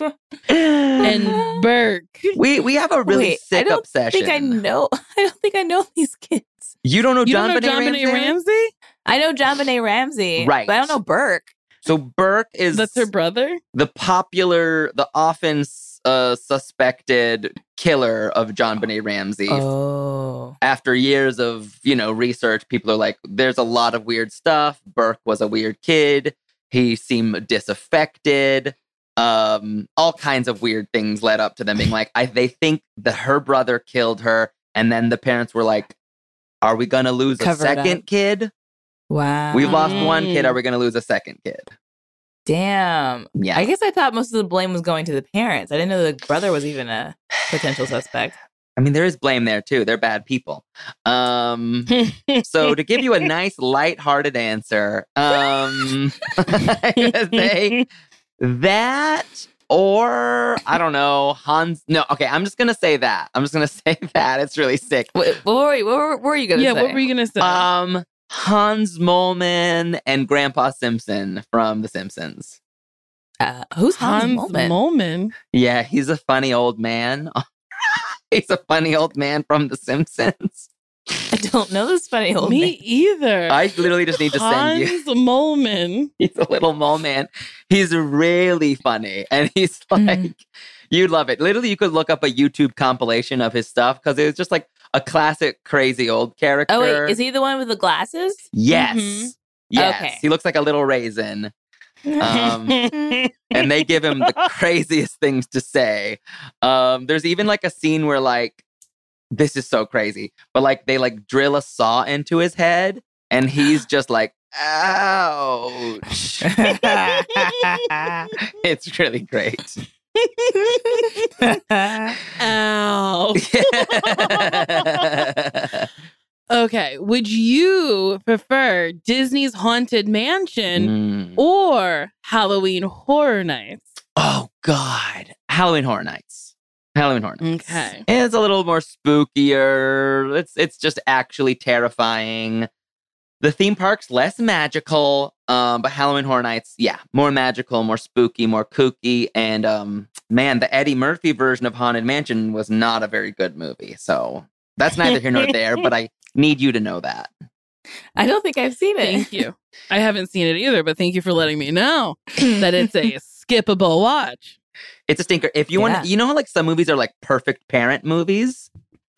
and Burke. we we have a really Wait, sick I don't obsession. think I know. I don't think I know these kids. You don't know You John don't know John Ramsey? Ramsey? I know JonBenét Ramsey, Right. But I don't know Burke. So Burke is That's her brother. the popular, the often uh, suspected killer of JonBenét Ramsey. Oh, after years of you know research people are like there's a lot of weird stuff burke was a weird kid he seemed disaffected um all kinds of weird things led up to them being like i they think that her brother killed her and then the parents were like are we gonna lose a Cover it up. second kid wow. we've lost one kid Mm. are we gonna lose a second kid Damn. yeah I guess I thought most of the blame was going to the parents. I didn't know the brother was even a potential suspect. I mean, there is blame there too. They're bad people. Um, so to give you a nice, light-hearted answer, um, I'm say that, or I don't know, Hans. No, okay, I'm just gonna say that. I'm just gonna say that. It's really sick. Wait, what, were you, what, were, what were you going to yeah, say? Yeah, what were you gonna say? Um, Hans Moleman and Grandpa Simpson from The Simpsons. uh, who's Hans, Hans Moleman? Moleman. Yeah, he's a funny old man. he's a funny old man from The Simpsons. I don't know this funny old man. Me man. either. I literally just need to send you. Hans Moleman. he's a little mole man. He's really funny. And he's like, Mhm. you'd love it. Literally, you could look up a YouTube compilation of his stuff because it was just like a classic crazy old character. Oh wait, is he the one with the glasses? Yes. Mhm. Yes. Okay. He looks like a little raisin. Um, and they give him the craziest things to say. Um, there's even like a scene where like this is so crazy, but like they like drill a saw into his head, and he's just like, ouch. it's really great. Ow. Okay. Would you prefer Disney's Haunted Mansion Mm. or Halloween Horror Nights? Oh God, Halloween Horror Nights. Halloween Horror Nights. Okay. It's a little more spookier. It's it's just actually terrifying. The theme park's less magical, um, but Halloween Horror Nights, yeah, more magical, more spooky, more kooky, and um, man, the Eddie Murphy version of Haunted Mansion was not a very good movie. So that's neither here nor there. But I need you to know that. I don't think I've seen it. Thank you. I haven't seen it either, but thank you for letting me know that it's a skippable watch. It's a stinker. If you Yeah. want, you know how like some movies are like perfect parent movies.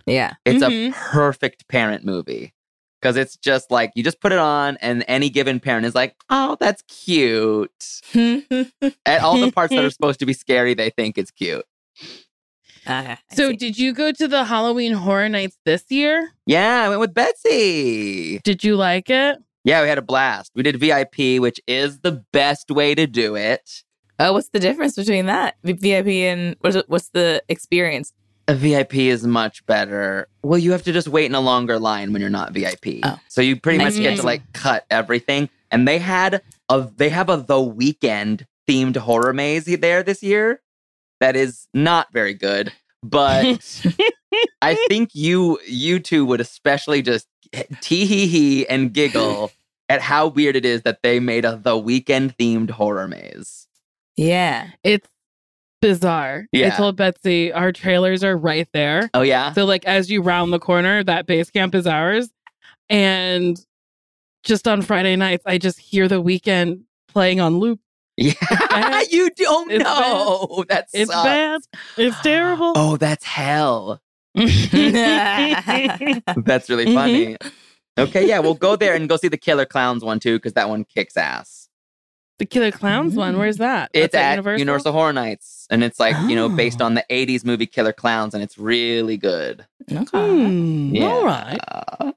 yeah. It's Mhm. a perfect parent movie because it's just like you just put it on, and any given parent is like, "Oh, that's cute." At all the parts that are supposed to be scary, they think it's cute. Ah, okay, So, see. did you go to the Halloween Horror Nights this year? Yeah, I went with Betsy. Did you like it? Yeah, we had a blast. We did VIP, which is the best way to do it. oh, what's the difference between that VIP and what's what's the experience? A VIP is much better. Well, you have to just wait in a longer line when you're not VIP. Oh. So you pretty I much get to like cut everything. And they had a they have a the Weeknd themed horror maze there this year that is not very good. But I think you you two would especially just tee hee hee and giggle at how weird it is that they made a the Weeknd themed horror maze. Yeah. It's bizarre. I told Betsy our trailers are right there. Oh yeah? So, like, as you round the corner, that base camp is ours. And just on Friday nights, I just hear the Weeknd playing on loop. Yeah. you don't It's know. That's It's bad. It's terrible. Oh, that's hell. Mm-hmm. That's really Mhm. funny. Okay, yeah, we'll go there and go see the Killer Klowns one too, because that one kicks ass. The Killer Klowns one. Where's that? It's That's at Universal. Universal? Horror Nights, and it's like you know based Oh. on the '80s movie Killer Klowns, and it's really good. Okay. Hmm, Yeah. All right.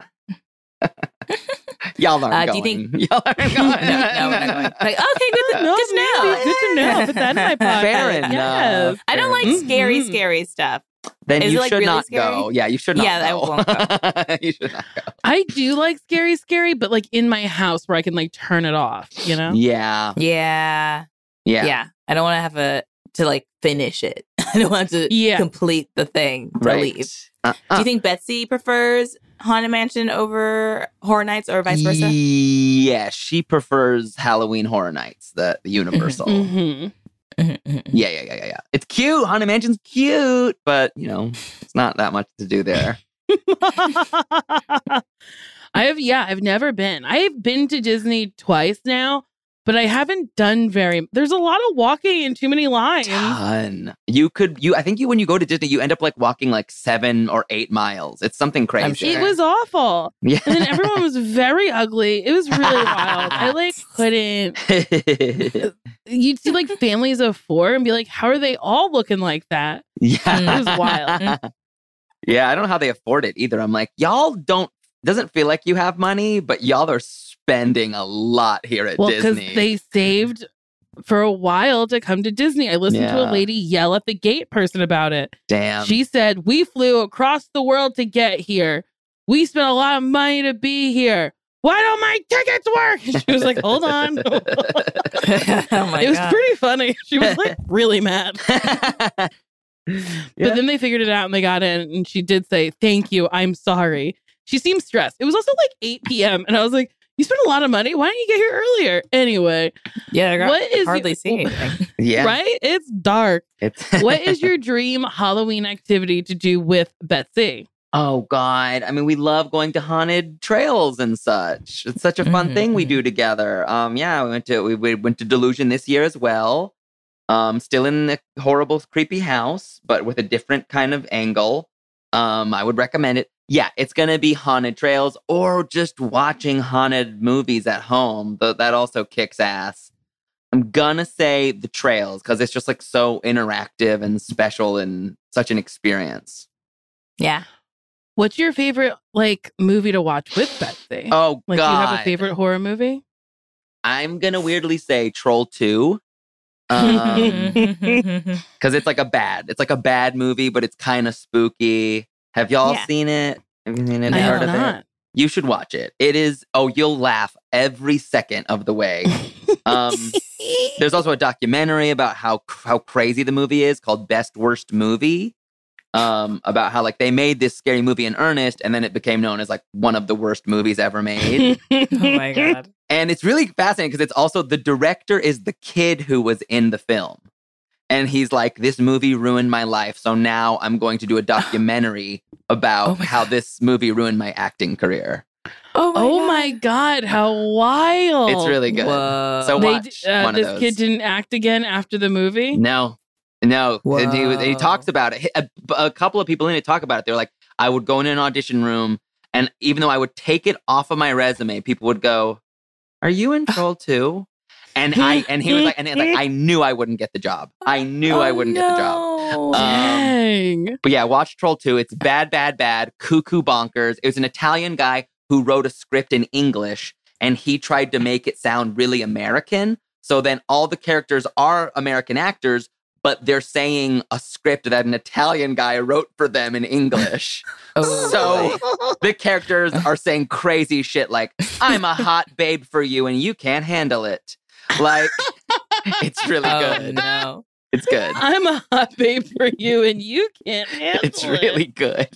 Y'all aren't Uh, do you think- Y'all aren't going. no, we're not going. Like, okay, good to, No, good to know. maybe. Good to know. Put that in my pocket. Fair enough. Yes. I don't like scary, Mhm. scary stuff. Then Is you like, should really not scary? go. Yeah, you should not. Yeah, I won't you should not go. I do like scary, scary, but like in my house where I can like turn it off. You know. Yeah, Yeah. yeah, Yeah. I don't want to have a to like finish it. I don't want to Yeah. complete the thing to Right. leave. Uh, Do uh, you think Betsy prefers Haunted Mansion over Horror Nights or vice versa? Yeah, she prefers Halloween Horror Nights, the, the Universal. hmm Mhm, mhm. Mm-hmm. Yeah, yeah, yeah, yeah, yeah. It's cute. Haunted Mansion's cute, but you know, it's not that much to do there. I have, yeah, I've never been. I've been to Disney twice now, but I haven't done very. There's a lot of walking and too many lines. Ton. You could you I think you when you go to Disney, you end up like walking like seven or eight miles. It's something crazy. sure. It was awful, Yeah. and then everyone was very ugly. It was really wild. I like couldn't. You'd see like families of four and be like, "How are they all looking like that?" yeah. It was wild. yeah, I don't know how they afford it either. I'm like, y'all don't doesn't feel like you have money, but y'all are spending a lot here at Well, because Disney. they saved for a while to come to Disney. I listened to a lady yell at the gate person about it. Damn. She said, We flew across the world to get here. We spent a lot of money to be here. Why don't my tickets work? And she was like, Hold on. oh my it was god. pretty funny. She was like really mad. yeah. But then they figured it out and they got in. And she did say, Thank you. I'm sorry. She seemed stressed. It was also like 8 p.m. And I was like, You spent a lot of money. Why didn't you get here earlier? Anyway, yeah, I got- what is hardly your- see anything. yeah. right? It's dark. It's what is your dream Halloween activity to do with Betsy? Oh God! I mean, we love going to haunted trails and such. It's such a fun Mhm, thing we do together. Um, yeah, we went to we, we went to Delusion this year as well. Um, still in the horrible, creepy house, but with a different kind of angle. Um, I would recommend it. Yeah, it's gonna be haunted trails or just watching haunted movies at home. Though that also kicks ass. I'm gonna say the trails because it's just like so interactive and special and such an experience. Yeah. What's your favorite like movie to watch with Betsy? Oh like, God! do you have a favorite horror movie? I'm gonna weirdly say Troll Two, um, because it's like a bad, it's like a bad movie, but it's kind of spooky. Have y'all Yeah. seen it? Have you seen it? I Heard have of it? not. You should watch it. It is. Oh, you'll laugh every second of the way. Um, there's also a documentary about how how crazy the movie is called Best Worst Movie. Um, about how like they made this scary movie in earnest, and then it became known as like one of the worst movies ever made. oh my god. And it's really fascinating because it's also the director is the kid who was in the film. And he's like, this movie ruined my life. So now I'm going to do a documentary about Oh how this movie ruined my acting career. Oh my oh god. my god, how wild! It's really good. Whoa. So They watch d- uh, one of this those. kid didn't act again after the movie. No, no. And he, was- he talks about it. A, a couple of people in it talk about it. They're like, I would go in an audition room, and even though I would take it off of my resume, people would go, "Are you in Troll 2?" And I and he was like, and he- like I knew I wouldn't get the job. I knew I Oh, wouldn't get the job. Um, Dang. But yeah, watch Troll 2. It's bad, bad, bad, cuckoo bonkers. It was an Italian guy who wrote a script in English and he tried to make it sound really American. So then all the characters are American actors, but they're saying a script that an Italian guy wrote for them in English. Oh, so the characters are saying crazy shit like, I'm a hot babe for you and you can't handle it. Like, it's really oh good. no. It's good. I'm a hot babe for you, and you can't handle It's it. really good.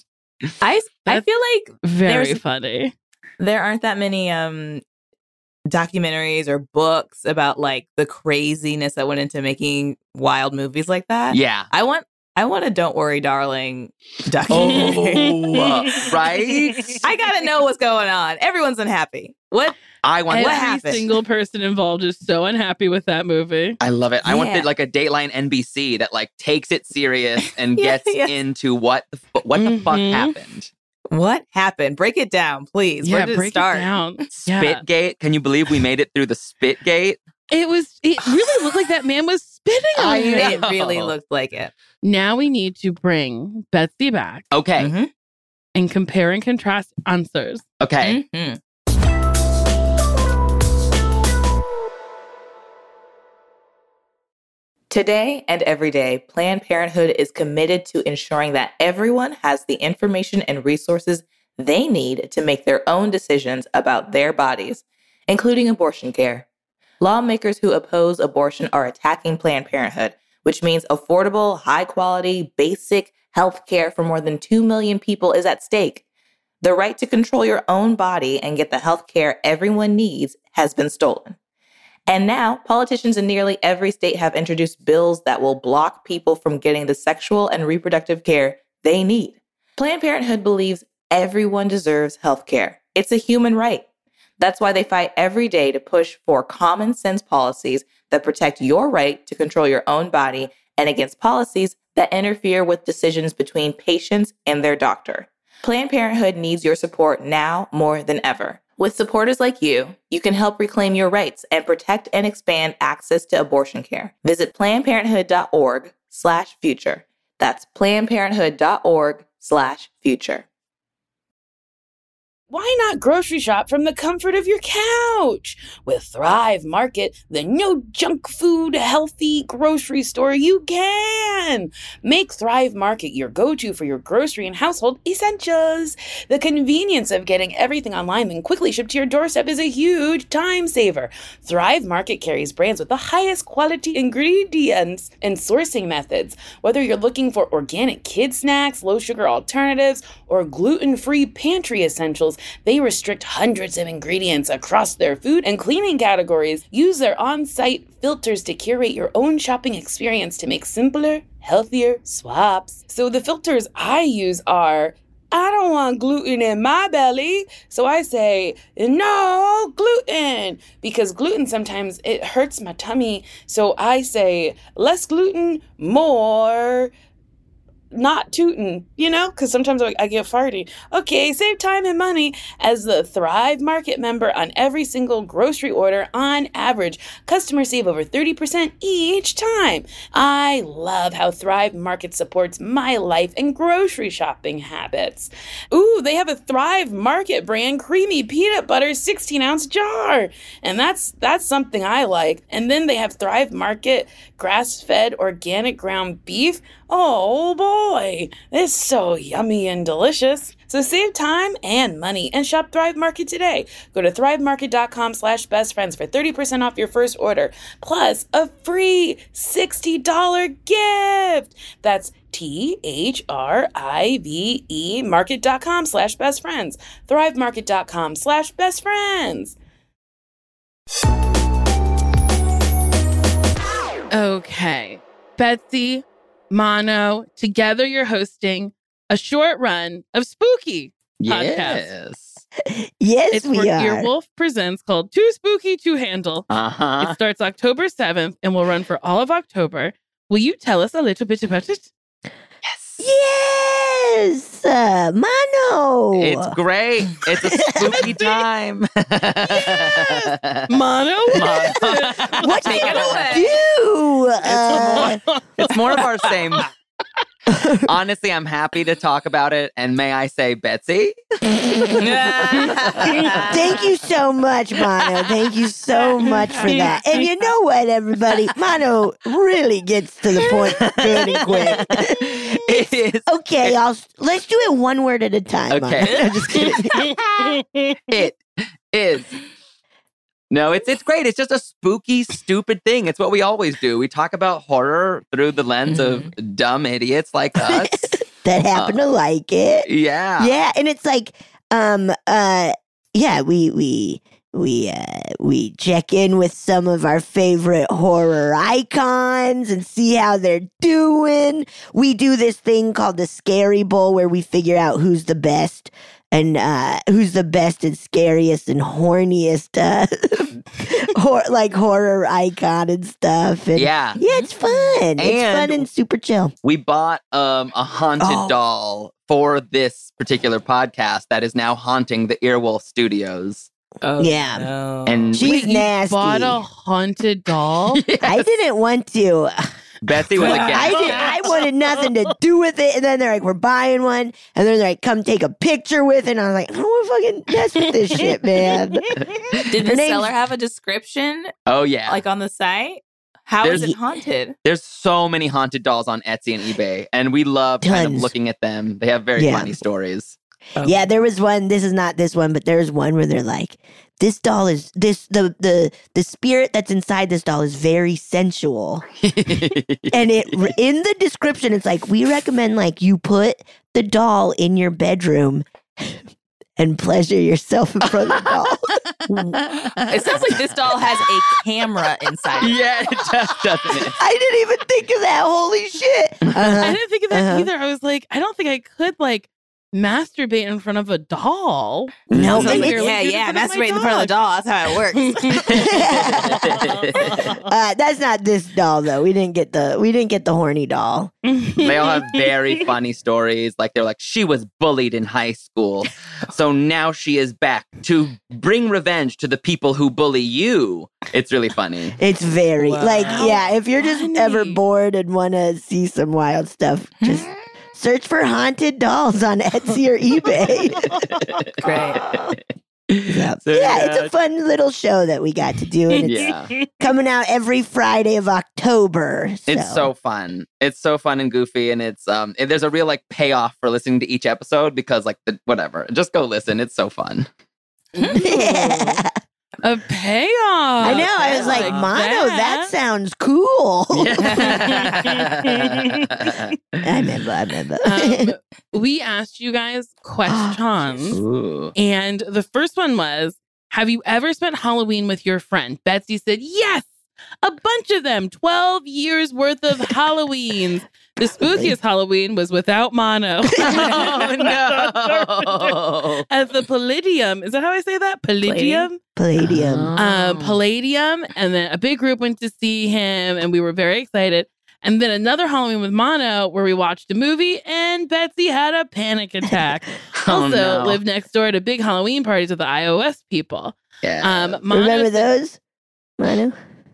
I I feel like very funny. there aren't that many um documentaries or books about like the craziness that went into making wild movies like that. Yeah. I want I want a Don't Worry Darling documentary. Oh, uh, right? I gotta know what's going on. Everyone's unhappy. What? I want Every What that. happened? single person involved is so unhappy with that movie. I love it. I want Yeah. the, like a Dateline NBC that like takes it serious and Yeah, gets yeah. into what the fu- what the fuck Mhm. happened. What happened? Break it down, please. Where did break it start? it down. Spitgate. Can you believe we made it through the Spitgate? It was. It really looked like that man was spitting on I you. know. It really looked like it. Now we need to bring Betsy back Okay. Mhm. and compare and contrast answers. Okay. Mhm. Today and every day, Planned Parenthood is committed to ensuring that everyone has the information and resources they need to make their own decisions about their bodies, including abortion care. Lawmakers who oppose abortion are attacking Planned Parenthood, which means affordable, high quality, basic health care for more than 2 million people is at stake. The right to control your own body and get the health care everyone needs has been stolen. And now, politicians in nearly every state have introduced bills that will block people from getting the sexual and reproductive care they need. Planned Parenthood believes everyone deserves health care. It's a human right. That's why they fight every day to push for common sense policies that protect your right to control your own body and against policies that interfere with decisions between patients and their doctor. Planned Parenthood needs your support now more than ever. With supporters like you, you can help reclaim your rights and protect and expand access to abortion care. Visit plannedparenthood.org slash future. That's plannedparenthood.org slash future. Why not grocery shop from the comfort of your couch? With Thrive Market, the no junk food, healthy grocery store, you can. Make Thrive Market your go to for your grocery and household essentials. The convenience of getting everything online and quickly shipped to your doorstep is a huge time saver. Thrive Market carries brands with the highest quality ingredients and sourcing methods. Whether you're looking for organic kid snacks, low sugar alternatives, or gluten free pantry essentials, they restrict hundreds of ingredients across their food and cleaning categories. Use their on site filters to curate your own shopping experience to make simpler, healthier swaps. So the filters I use are. I don't want gluten in my belly. So I say, no gluten because gluten sometimes it hurts my tummy. So I say, less gluten, more not tooting, you know, because sometimes I, get farty. Okay, save time and money as the Thrive Market member on every single grocery order on average. Customers save over 30% each time. I love how Thrive Market supports my life and grocery shopping habits. Ooh, they have a Thrive Market brand creamy peanut butter 16 ounce jar. And that's that's something I like. And then they have Thrive Market grass fed organic ground beef. Oh boy, it's so yummy and delicious. So save time and money and shop Thrive Market today. Go to thrivemarket.com slash best friends for 30% off your first order, plus a free $60 gift. That's T-H-R-I-V-E market.com slash best friends. Thrivemarket.com slash best friends. Okay. Betsy, Mano, together you're hosting a short run of Spooky. Podcasts. Yes. Yes, It's we are. Earwolf Presents called Too Spooky to Handle. Uh huh. It starts October 7th and will run for all of October. Will you tell us a little bit about it? Yes. Yes, uh, Mano. It's great. It's a spooky time. Mano? what it away. do? Uh, it's more of our same. Honestly, I'm happy to talk about it. And may I say, Betsy? Thank you so much, Mano. Thank you so much for that. And you know what, everybody? Mano really gets to the point good and quick. it is. Okay, I'll let's do it one word at a time. Mano. Okay. No, just kidding. It is. No, it's it's great. It's just a spooky, stupid thing. It's what we always do. We talk about horror through the lens of dumb idiots like us. that happen to like it. Yeah. Yeah, and it's like, um, uh, yeah, we we we uh we check in with some of our favorite horror icons and see how they're doing. We do this thing called the Scary Bowl where we figure out who's the best and uh who's the best and scariest and horniest uh hor- like horror icon and stuff and Yeah. yeah it's fun it's fun And- and super chill We bought um a haunted Oh. doll for this particular podcast that is now haunting the Earwolf Studios. Oh, Yeah. no. And She's Wait, you nasty. bought a haunted doll? I didn't want to. Betsy was I against did. I wanted nothing to do with it. And then they're like, "We're buying one," and then they're like, "Come take a picture with it." And I was like, "I don't want to fucking mess with this shit, man." Did Her the name's- seller have a description Oh yeah. like on the site? How is There's- it haunted? There's so many haunted dolls on Etsy and eBay, and we love kind of Tons. looking at them. They have very Yeah. funny stories. Yeah, there was one. This is not this one, but there was one where they're like, "This doll is this the the the spirit that's inside this doll is very sensual." and it in the description, it's like we recommend like you put the doll in your bedroom and pleasure yourself in front of the doll. It sounds like this doll has a camera inside. it. yeah, it does, doesn't it? I didn't even think of that. Holy shit! I Uh-huh. didn't think of that Uh-huh. either. I was like, I don't think I could like masturbate in front of a doll. No, Sounds but like it's- yeah, yeah. in front of my Masturbate in front of the dog. doll. That's how it works. uh, that's not this doll though. We didn't get the we didn't get the horny doll. They all have very funny stories. Like they're like, she was bullied in high school, so now she is back to bring revenge to the people who bully you. It's really funny. It's very Wow. like yeah. If you're just ever bored and want to see some wild stuff, just search for haunted dolls on Etsy or eBay. Great. yeah, So, yeah, it's a fun little show that we got to do, and it's Yeah, coming out every Friday of October. it's so fun. It's so fun and goofy, and it's um. and there's a real like payoff for listening to each episode because like the whatever. Just go listen. It's so fun. yeah. A payoff. I know. I was like, like Mano, that sounds cool. Yeah. I remember. I remember. um, we asked you guys questions, and the first one was Have you ever spent Halloween with your friend? Betsy said, Yes, a bunch of them, 12 years worth of Halloweens. The spookiest Halloween was without Mano. oh no. At the Palladium. Is that how I say that? Palladium? Palladium. Oh. Palladium, and then a big group went to see him, and we were very excited. And then another Halloween with Mano, where we watched a movie, and Betsy had a panic attack. Oh, also, no. lived next door to big Halloween parties with the iOS people. Yeah. Um, Mano Remember those, Mano?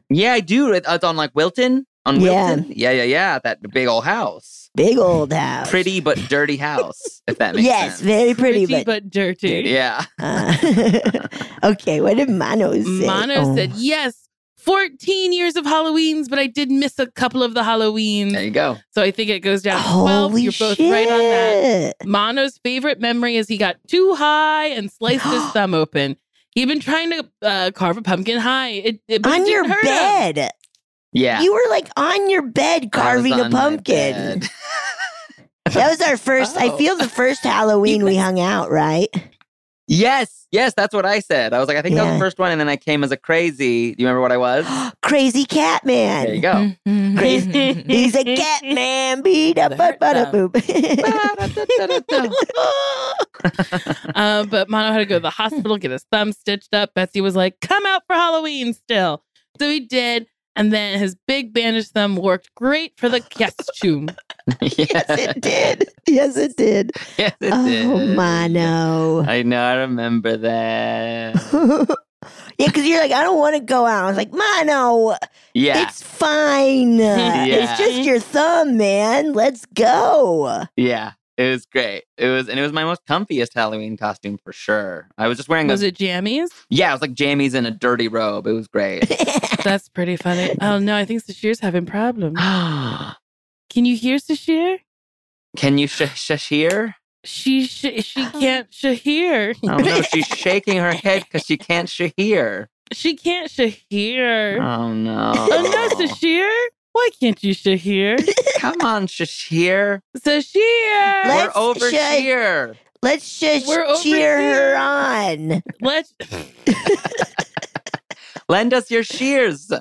yeah, I do. It's on like Wilton. On Yeah. Wilton. Yeah, yeah, yeah. That big old house. Big old house. Pretty but dirty house. if that makes yes, sense. Yes, very pretty, pretty but. but dirty. Yeah. uh, okay, what did Mano say? Mano Oh. said, Yes, 14 years of Halloweens, but I did miss a couple of the Halloweens. There you go. So I think it goes down to 12. Holy You're both shit. right on that. Mano's favorite memory is he got too high and sliced his thumb open. He'd been trying to uh, carve a pumpkin high. It, it, but it On your didn't him. Bed. Yeah. You were like on your bed I was carving a on my pumpkin. bed. That was our first, I Oh. feel the first Halloween we hung out, right? yes. Yes. That's what I said. I was like, I think that was the first one. And then I came as a crazy. Do you remember what I was? Crazy cat man. There you go. Crazy. He's a cat man. Beat up, The but hurt Uh, but Mano had to go to the hospital, get his thumb stitched up. Betsy was like, come out for Halloween still. So he did. And then his big bandaged thumb worked great for the costume. yes, it did. Yes, it did. Yes, it did. oh, did. Mano. I know. I remember that. yeah, because you're like, I don't want to go out. I was like, Mano, Yeah. it's fine. Yeah. It's just your thumb, man. Let's go. Yeah. It was great. It was, and it was my most comfiest Halloween costume for sure. I was just wearing Was a, it jammies? yeah, it was like jammies and a dirty robe. It was great. That's pretty funny. Oh no, I think Sasheer's having problems. Can you hear Sasheer? Can you sh- sh- hear? She sh- she can't Shahir. Oh no, she's shaking her head because she can't sh- hear. She can't Shahir. Oh no. Oh no, Sasheer! Why can't you Shahir? Come on, Shashir. Sasheer! Let's We're over sh- here. Let's just We're over cheer here. her on. Let's Lend us your shears.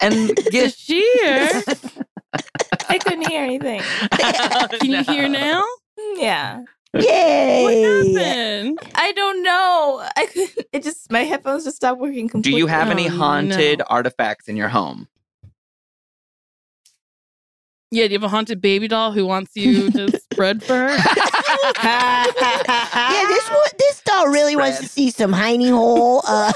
And get Sasheer. I couldn't hear anything. Can you hear now? Yeah. Yay! What happened? I don't know. I couldn't, it just my headphones just stopped working completely. Do completely. you have any Oh, haunted no. artifacts in your home? Yeah, do you have a haunted baby doll who wants you to spread for her? Yeah, this one, this doll really wants to see some hiney hole. Uh,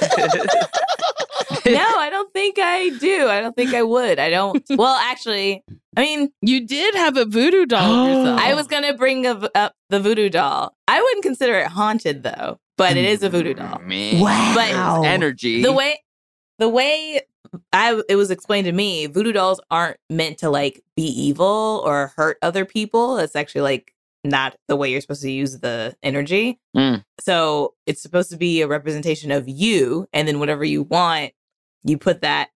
no, I don't think I do. I don't think I would. I don't. Well, actually, I mean, You did have a voodoo doll yourself. I was gonna bring up, up the voodoo doll. I wouldn't consider it haunted though, but it is a voodoo doll. Man. wow. Energy. The way, the way I it was explained to me, voodoo dolls aren't meant to like be evil or hurt other people. That's actually like not the way you're supposed to use the energy. Mm. So it's supposed to be a representation of you, and then whatever you want, you put that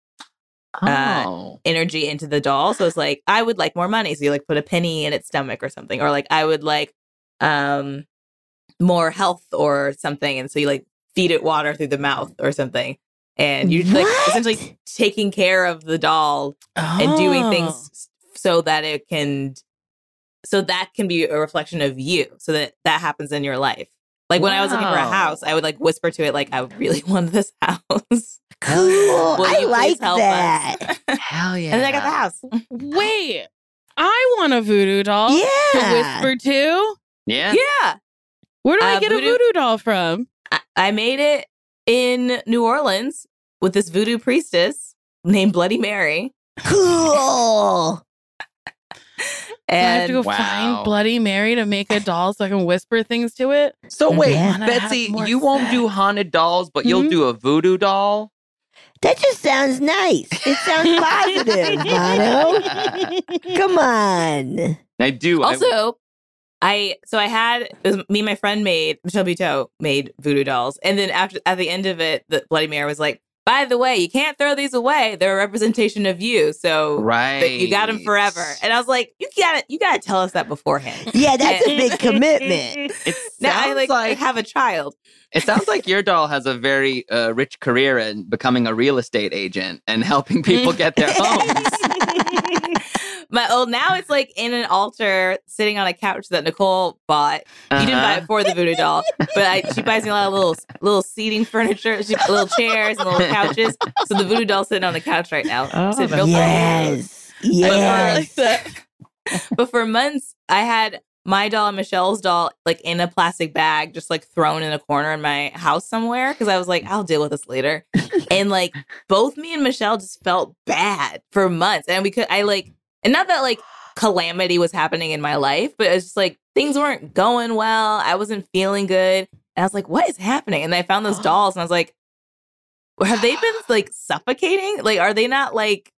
uh, oh. energy into the doll. So it's like, I would like more money. So you like put a penny in its stomach or something. Or like I would like um more health or something. And so you like feed it water through the mouth or something. And you're like essentially taking care of the doll and doing Oh. things so that it can so that can be a reflection of you. So that that happens in your life. Like when I was looking for a house, I would like whisper to it like I really want this house. Cool. I like that. us? Hell yeah. And then I got the house. Wait, I want a voodoo doll yeah to whisper to. Yeah. Yeah. Where do I Uh, get a voodoo- voodoo doll from? I, I made it in New Orleans with this voodoo priestess named Bloody Mary. Cool. Do I have to go Wow. find Bloody Mary to make a doll so I can whisper things to it? So wait, Yeah. Betsy, more you won't do haunted dolls, but you'll Mhm. do a voodoo doll. That just sounds nice. It sounds positive, Bono. Come on. I do. I- also, I so I had it was me and my friend made Michelle Buteau made voodoo dolls, and then after at the end of it, the Bloody Mary was like, "By the way, you can't throw these away. They're a representation of you, so right. that you got them forever." And I was like, "You got to You got to tell us that beforehand." Yeah, that's a big commitment. It Now I sounds like, like, have a child. It sounds like your doll has a very uh, rich career in becoming a real estate agent and helping people get their homes. My old now it's like in an altar sitting on a couch that Nicole bought. You didn't buy Uh-huh. it for the voodoo doll, but I, she buys me a lot of little little seating furniture, she, little chairs and little couches. So the voodoo doll's sitting on the couch right now. Oh, Sitting that's real Yes. I Yes. like that. But for months, I had my doll and Michelle's doll like in a plastic bag, just like thrown in a corner in my house somewhere because I was like, I'll deal with this later. and like both me and Michelle just felt bad for months, and we could I like and not that like calamity was happening in my life, but it's just like things weren't going well. I wasn't feeling good, and I was like, what is happening? And I found those dolls, and I was like, have they been like suffocating? Like, are they not like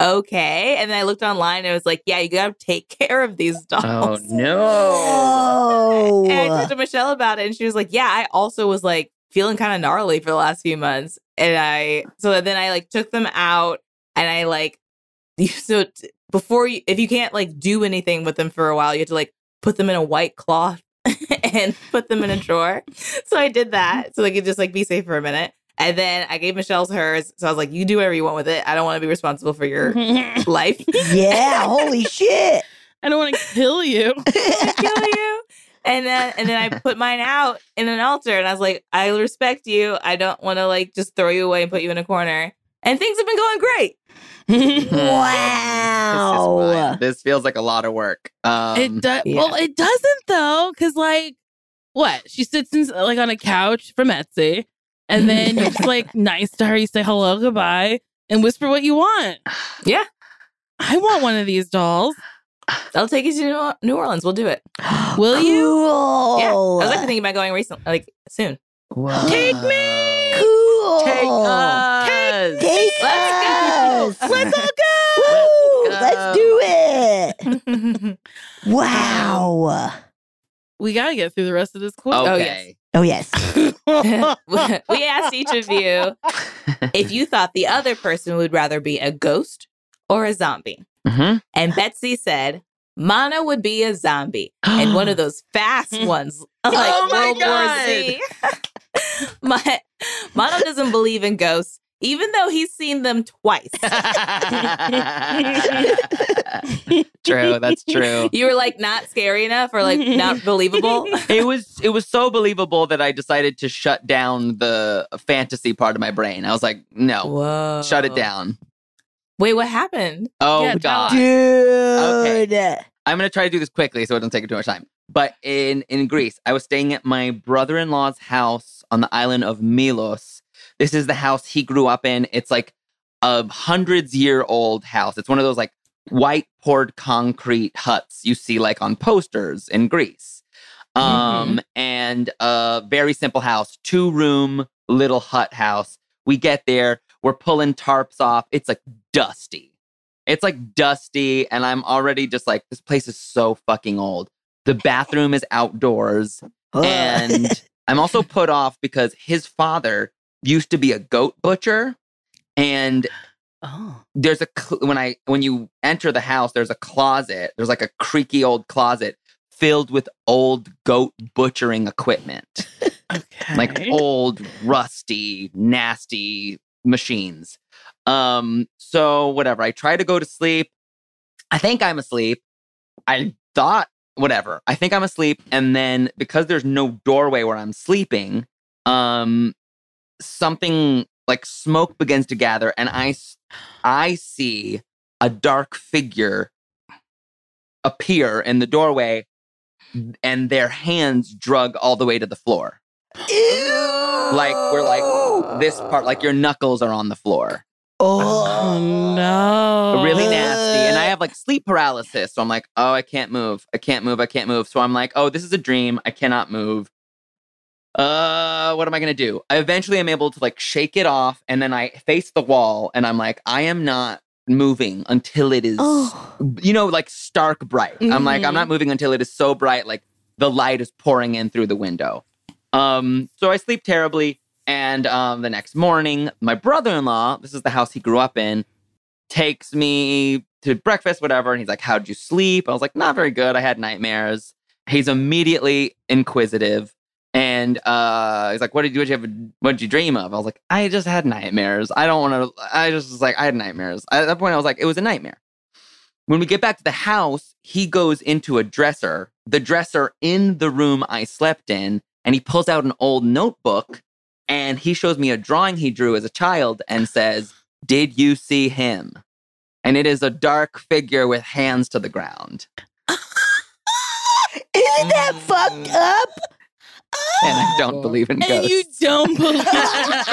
okay? And then I looked online and it was like, yeah, you gotta take care of these oh, dolls. Oh no! Oh. And I talked to Michelle about it, and she was like, "Yeah, I also was like feeling kind of gnarly for the last few months." And I, so then I like took them out, and I like, so before you, if you can't like do anything with them for a while, you have to like put them in a white cloth and put them in a drawer. So I did that, so they could just like be safe for a minute. And then I gave Michelle's hers, so I was like, "You do whatever you want with it. I don't want to be responsible for your life." yeah, holy shit. I don't want to kill you. kill you. And then and then I put mine out in an altar and I was like, I respect you. I don't want to like just throw you away and put you in a corner. And things have been going great. This, Wow. wild. This feels like a lot of work. Um, it does. yeah. Well, it doesn't though, because like, what? She sits in, like on a couch from Etsy, and then you're just like nice to her. You say hello, goodbye, and whisper what you want. Yeah. I want one of these dolls. I'll take you to New- New Orleans. We'll do it. Will you? Yeah. I was actually thinking about going recently, like soon. Whoa. Take me! Cool. Take us. Take Let's us. Let's all go. Woo, Let's let's do it. Wow. We gotta get through the rest of this quote. Oh, Okay. Oh, yes. we asked each of you if you thought the other person would rather be a ghost or a zombie. Mhm. And Betsy said, Mano would be a zombie. and one of those fast ones, like Oh my World War Z. My Mano doesn't believe in ghosts, even though he's seen them twice. true. That's true. You were like not scary enough or like not believable. It was it was so believable that I decided to shut down the fantasy part of my brain. I was like, no, Whoa. shut it down. Wait, what happened? Oh Yeah, god. us. Dude. I'm gonna try to do this quickly so it doesn't take too much time. But in in Greece, I was staying at my brother-in-law's house on the island of Milos. This is the house he grew up in. It's like a hundreds year old house. It's one of those like white poured concrete huts you see like on posters in Greece. Um, and a very simple house, two room little hut house. We get there, we're pulling tarps off. It's like dusty. It's like dusty, and I'm already just like, this place is so fucking old. The bathroom is outdoors, and I'm also put off because his father used to be a goat butcher, and Oh. there's a cl- when I when you enter the house, there's a closet. There's like a creaky old closet filled with old goat butchering equipment, Okay. like old, rusty, nasty machines. Um, so whatever. I try to go to sleep. I think I'm asleep. I thought whatever. I think I'm asleep, and then because there's no doorway where I'm sleeping, um, something like smoke begins to gather, and I I see a dark figure appear in the doorway, and their hands drug all the way to the floor. Ew. Like we're like this part, like your knuckles are on the floor. Oh no. really nasty. And I have like sleep paralysis. So I'm like, oh, I can't move. I can't move. I can't move. So I'm like, oh, this is a dream. I cannot move. Uh, what am I gonna do? I eventually am able to like shake it off, and then I face the wall, and I'm like, I am not moving until it is, Oh. you know, like stark bright. I'm like, I'm not moving until it is so bright, like the light is pouring in through the window. Um, so I sleep terribly, and um, the next morning, my brother-in-law, this is the house he grew up in, takes me to breakfast, whatever. And he's like, How'd you sleep? I was like, Not very good. I had nightmares. He's immediately inquisitive. And uh, he's like, What did you, what did you have? What did you dream of? I was like, I just had nightmares. I don't want to, I just was like, I had nightmares. At that point, I was like, It was a nightmare. When we get back to the house, he goes into a dresser, the dresser in the room I slept in, and he pulls out an old notebook and he shows me a drawing he drew as a child and says, Did you see him? And it is a dark figure with hands to the ground. Isn't that fucked up? And I don't oh. believe in ghosts. And you don't believe in ghosts.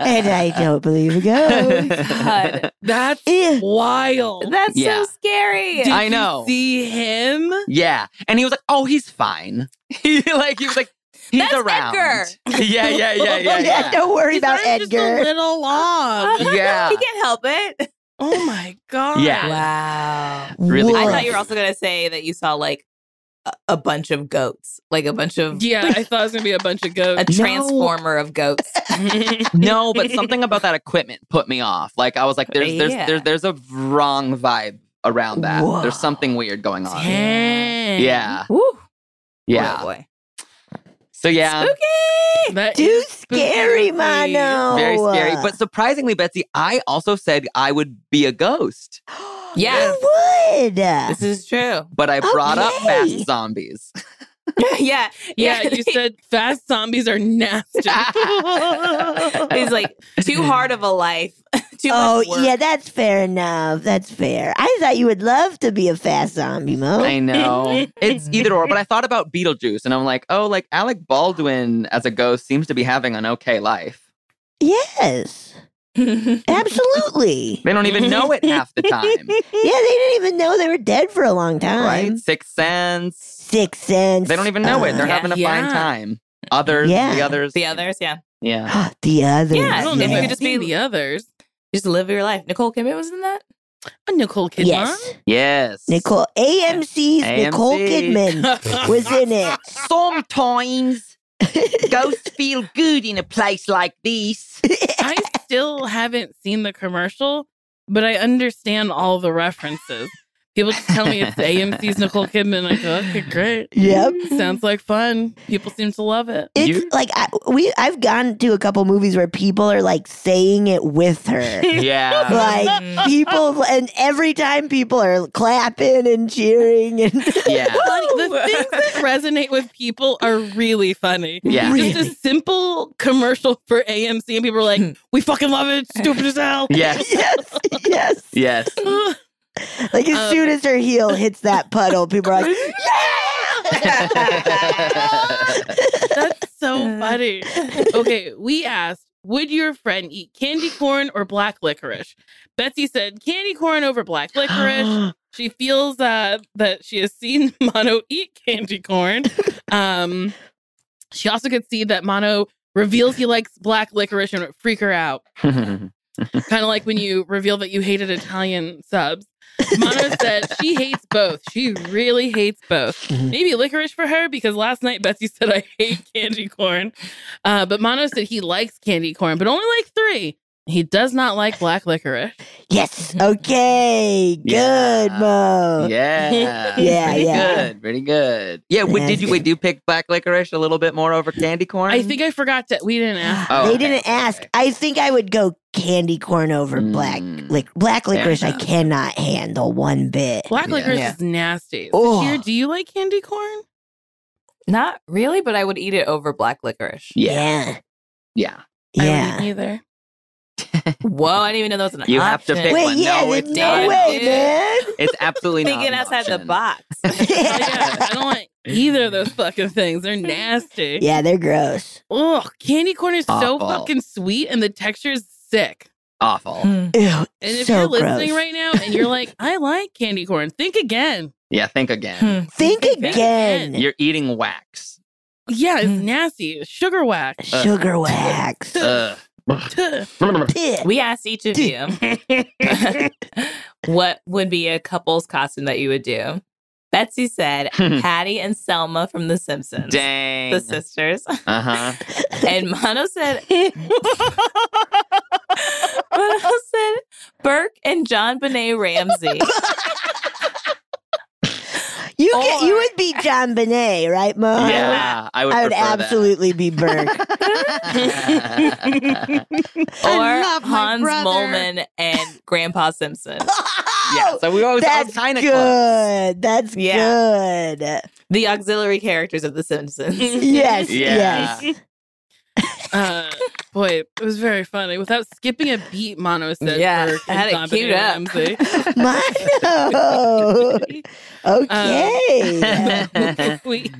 And I don't believe a ghost. God. That's Ew. wild. That's Yeah. so scary. Did I you know. see him? yeah. And he was like, Oh, he's fine. he like he was like, he's That's around. Edgar. Yeah, yeah, yeah, yeah, yeah. don't worry His about arm's just a Edgar. little long. Yeah. he can't help it. Oh my god. Yeah. Wow. Really I thought you were also gonna say that you saw like a, a bunch of goats, like a bunch of Yeah, I thought it was gonna be a bunch of goats, a goats. transformer of goats. No, but something about that equipment put me off. Like I was like, there's there's Yeah. there's there's a wrong vibe around that. Whoa. There's something weird going on. Dang. Yeah. Woo. Yeah. Boy, oh boy. So yeah. Spooky. That Too is scary, spooky. mano. Very scary. But surprisingly, Betsy, I also said I would be a ghost, Yeah. You would. This is true. but I brought up fast zombies. yeah. Yeah, you said fast zombies are nasty. He's like too hard of a life. too oh, much work. yeah, that's fair enough. That's fair. I thought you would love to be a fast zombie, Mo. I know. It's either or, but I thought about Beetlejuice and I'm like, oh, like Alec Baldwin as a ghost seems to be having an okay life. Yes, absolutely. They don't even know it half the time. Yeah, they didn't even know they were dead for a long time. Right? Sixth Sense. Sixth Sense. They don't even know it. They're uh, Yeah. having a fine Yeah. time. Others, Yeah. the others. the others, yeah. Yeah. the others. Yeah, I don't know if if you you could just just be- the others. Just live your life. Nicole Kidman was in that. A Nicole Kidman. Yes, Yes. Nicole. AMC's Nicole AMC. Kidman was in it. Sometimes ghosts feel good in a place like this. I still haven't seen the commercial, but I understand all the references. People just tell me it's AMC's Nicole Kidman. I go, oh, okay, great. Yep. Sounds like fun. People seem to love it. It's You- like I, we. I've gone to a couple movies where people are like saying it with her. Yeah. like people, and every time people are clapping and cheering and Yeah. the things that resonate with people are really funny. Yeah. Really? Just a simple commercial for AMC, and people are like, hmm. we fucking love it. It's stupid as hell. Yes. yes, yes. Yes. Like as Um, soon as her heel hits that puddle, people are like, Yeah! That's so funny. Okay, we asked, would your friend eat candy corn or black licorice? Betsy said candy corn over black licorice. she feels uh, that she has seen Mano eat candy corn. Um, she also could see that Mano reveals he likes black licorice and it freak her out. kind of like when you reveal that you hated Italian subs. Mano said she hates both. She really hates both. Mhm. Maybe licorice for her because last night Betsy said I hate candy corn. Uh, but Mano said he likes candy corn, but only like three. He does not like black licorice. yes, okay, good, Yeah. Mo. yeah. Yeah, Pretty yeah. good. Pretty good. Yeah. Wait, did you wait? Do you pick black licorice a little bit more over candy corn? I think I forgot to. We didn't ask. Oh, they okay, didn't ask. okay. I think I would go candy corn over black Mm. lic- black licorice. I cannot handle one bit. Black Yeah. licorice Yeah. is nasty. Oh. Here, do you like candy corn? Not really, but I would eat it over black licorice. Yeah. Yeah, Yeah. I yeah. either. Whoa, I didn't even know that was an You have to option. pick Wait, one. yeah, No, it's no not. way, man. It's absolutely not Thinking an outside the box. Oh, yeah, I don't want either of those fucking things. They're nasty. Yeah, they're gross. Ugh, candy corn is so fucking sweet and the texture is sick. Awful. Hmm. Ew, And if so you're listening gross. right now and you're like, I like candy corn, think again. Yeah. Think again. Hmm. Think Think again. You're eating wax. Yeah, it's Mm. nasty. Sugar wax. Uh, Sugar wax. Ugh. We asked each of you what would be a couple's costume that you would do. Betsy said Patty and Selma from The Simpsons, Dang. the sisters. Uh huh. And Mano said, Mano said Burke and JonBenét Ramsey. You get, you would be JonBenét, right, Mo? Yeah, I would. I would prefer that. absolutely be Burke. or Hans brother. Moleman and Grandpa Simpson. yeah. So we always all That's kind of good. That's Yeah. good. The auxiliary characters of The Simpsons. Yes, Yeah. yes. Uh, boy, it was very funny. Without skipping a beat, Mano said, Yeah, Burke I had it queued up. Ramsey. Mano. Okay. Um, we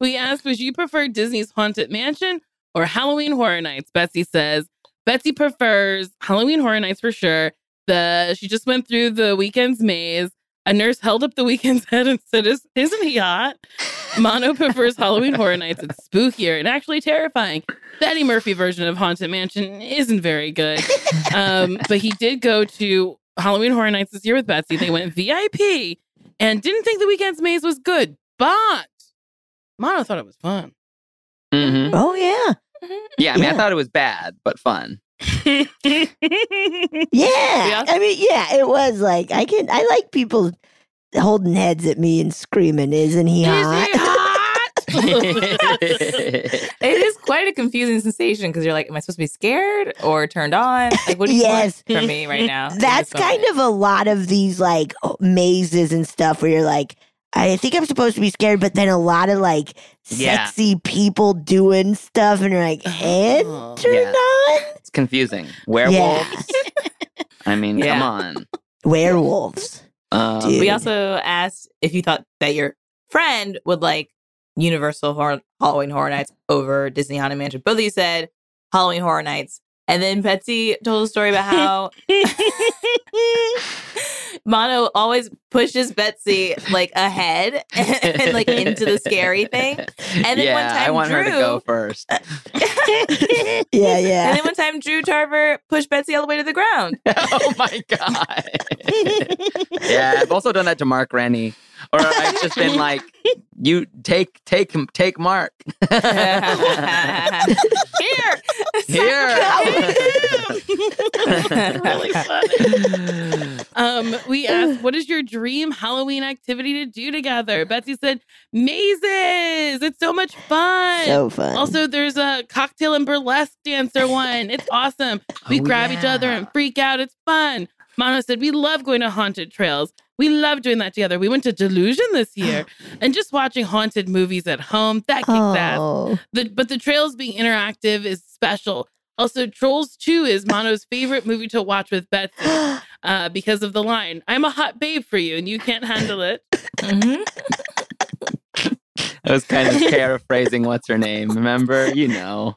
we asked, would you prefer Disney's Haunted Mansion or Halloween Horror Nights? Betsy says Betsy prefers Halloween Horror Nights for sure. The she just went through the Weeknd's maze. A nurse held up the Weeknd's head and said, Is, "Isn't he hot?" Mano prefers Halloween Horror Nights. It's spookier and actually terrifying. The Eddie Murphy version of Haunted Mansion isn't very good. Um, but he did go to Halloween Horror Nights this year with Betsy. They went VIP and didn't think the Weeknd's maze was good, but Mano thought it was fun. hmm oh yeah. Yeah. I mean, Yeah. I thought it was bad, but fun. Yeah. Yeah. I mean, yeah, it was like I can I like people holding heads at me and screaming, isn't he Is hot? he hot? It is quite a confusing sensation because you're like, am I supposed to be scared or turned on? Like, what do you Yes. want from me right now? That's kind of a lot of these like mazes and stuff where you're like, I think I'm supposed to be scared, but then a lot of like Yeah. sexy people doing stuff, and you're like, and Oh. turned Yeah. on it's confusing. Werewolves. Yeah. I mean, Yeah. come on. werewolves. Um, Dude. We also asked if you thought that your friend would like Universal Horror, Halloween Horror Nights over Disney Haunted Mansion. Both of you said Halloween Horror Nights. And then Betsy told a story about how Mano always pushes Betsy like ahead and like into the scary thing. then yeah, one time I want her to go first. yeah, yeah. And then one time Drew Tarver pushed Betsy all the way to the ground. oh my god. yeah, I've also done that to Mark Rennie, or I've just been like, "You take, take take Mark Here. here." really funny. Um, we asked, "What is your dream Halloween activity to do together?" Betsy said, "Mazes. It's so much fun." so fun. also, there's a cocktail and burlesque dancer one. It's awesome. We Oh, grab each other and freak out. It's fun. Mono said, We love going to haunted trails. We love doing that together. We went to Delusion this year and just watching haunted movies at home. That kicks ass. oh, The, but the trails being interactive is special. Also, Trolls 2 is Mano's favorite movie to watch with Betsy. uh, because of the line, I'm a hot babe for you and you can't handle it. Mhm. I was kind of paraphrasing what's her name. Remember? You know.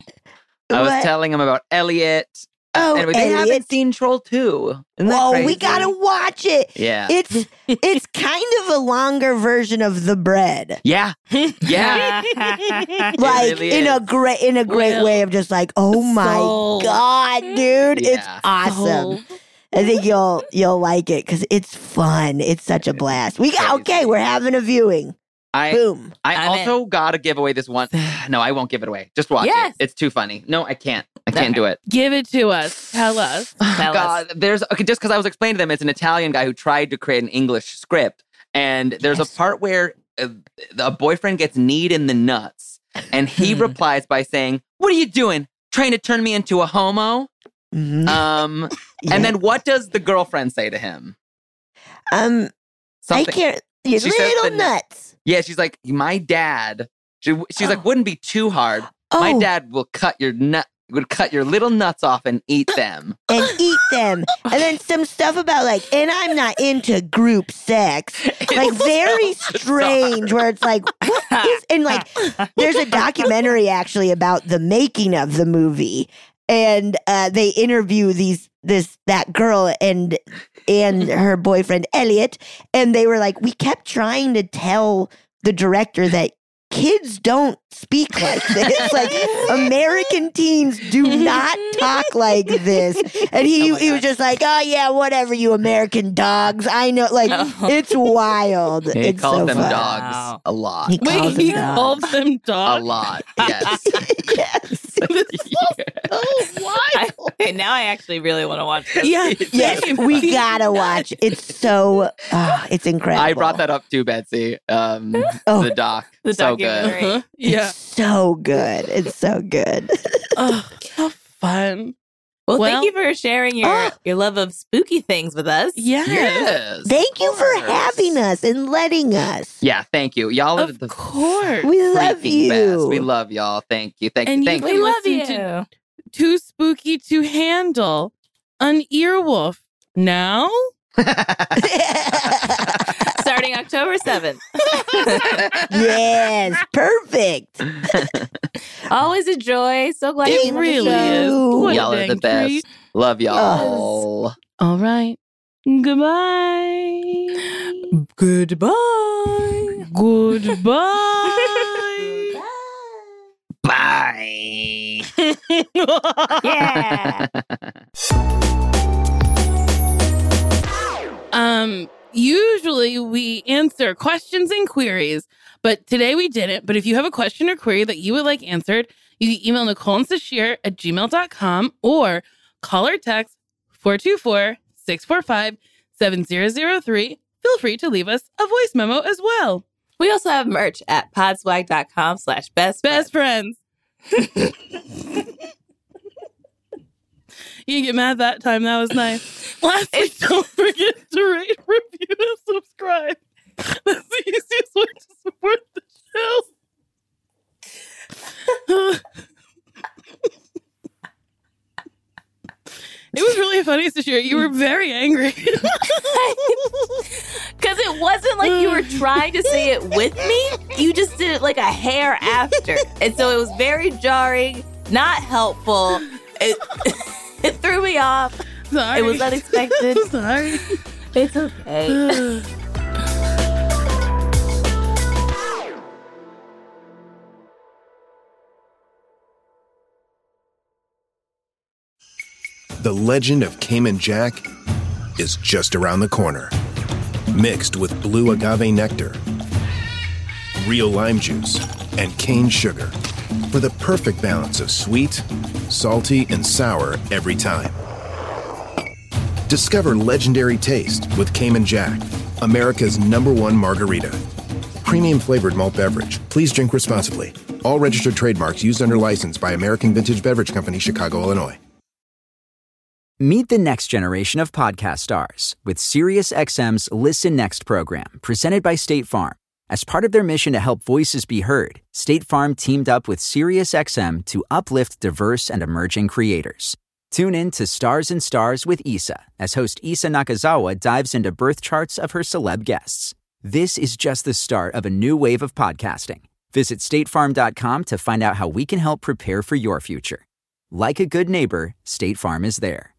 I was What? telling him about Elliot. Oh, anyway, they haven't Elliot. seen Troll 2. Isn't that Whoa, we gotta watch it. Yeah. It's it's kind of a longer version of the bread. yeah. Yeah. Like really in a great in a great Well, way of just like, oh my sold. god, dude, it's Yeah. awesome. I think you'll you'll like it because it's fun. It's such a blast. We got okay. We're having a viewing. I Boom. I I'm in. also gotta give away this one. No, I won't give it away. Just watch Yes. it. It's too funny. No, I can't. I can't Okay. do it. Give it to us. Tell us. Tell us. There's okay. Just because I was explaining to them, it's an Italian guy who tried to create an English script, and there's Yes. a part where uh, a boyfriend gets kneed in the nuts, and he replies by saying, "What are you doing? Trying to turn me into a homo?" Mhm. Um, Yeah. and then what does the girlfriend say to him? um, I can't. You little nuts. Yeah, she's like, my dad. She, she's like, wouldn't be too hard. Oh, My dad will cut your nut. Would cut your little nuts off and eat them. and eat them, and then some stuff about like, and I'm not into group sex. Like very strange, where it's like, what is and like there's a documentary actually about the making of the movie and uh, they interview these this that girl and and her boyfriend Elliot and they were like we kept trying to tell the director that kids don't speak like this like American teens do not talk like this and he Oh he was just like oh yeah whatever you American dogs I know like Oh. it's wild He it's calls so them fun. dogs Wow. a lot. He Wait, calls he them dogs. called them A lot. Yes. yes. I, okay, now I actually really want to watch this. Yeah, Yes, we gotta watch. It's so, oh, it's incredible. I brought that up too, Betsy. Um, Oh. the doc. The so good. Uh-huh. It's Yeah. so good. It's so good. oh, how fun. Well, Well- thank you for sharing your, Oh. your love of spooky things with us. Yeah. Yes. Thank you for having us and letting us. Yeah, thank you. Y'all are Of the course. We love you. best. We love y'all. Thank you. Thank And you. you Thank can We love you. to- Too spooky to handle. An earwolf. Now? October 7th. yes, perfect. Always a joy. So glad It you came on the really. Ooh. What Y'all are the best. treat. Love y'all. All right. Goodbye. Goodbye. Goodbye. Bye. Yeah. Um, usually we answer questions and queries, but today we didn't. But if you have a question or query that you would like answered, you can email Nicole and Sasheer at gmail.com or call or text 424 645 7003. Feel free to leave us a voice memo as well. We also have merch at podswag.com slash best Best friends. friends. you didn't get mad that time. That was nice. Lastly, don't forget to rate, review, and subscribe. That's the easiest way to support the show. it was really funny this year. You were very angry. Because it wasn't like you were trying to say it with me. You just did it like a hair after. And so it was very jarring, not helpful. It, it threw me off. Sorry. It was unexpected. Sorry. It's okay. The legend of Cayman Jack is just around the corner. Mixed with blue agave nectar, real lime juice, and cane sugar for the perfect balance of sweet, salty, and sour every time. Discover legendary taste with Cayman Jack, America's number one margarita. Premium flavored malt beverage. Please drink responsibly. All registered trademarks used under license by American Vintage Beverage Company, Chicago, Illinois. Meet the next generation of podcast stars with SiriusXM's Listen Next program, presented by State Farm. As part of their mission to help voices be heard, State Farm teamed up with SiriusXM to uplift diverse and emerging creators. Tune in to Stars and Stars with Issa as host Issa Nakazawa dives into birth charts of her celeb guests. This is just the start of a new wave of podcasting. Visit statefarm.com to find out how we can help prepare for your future. Like a good neighbor, State Farm is there.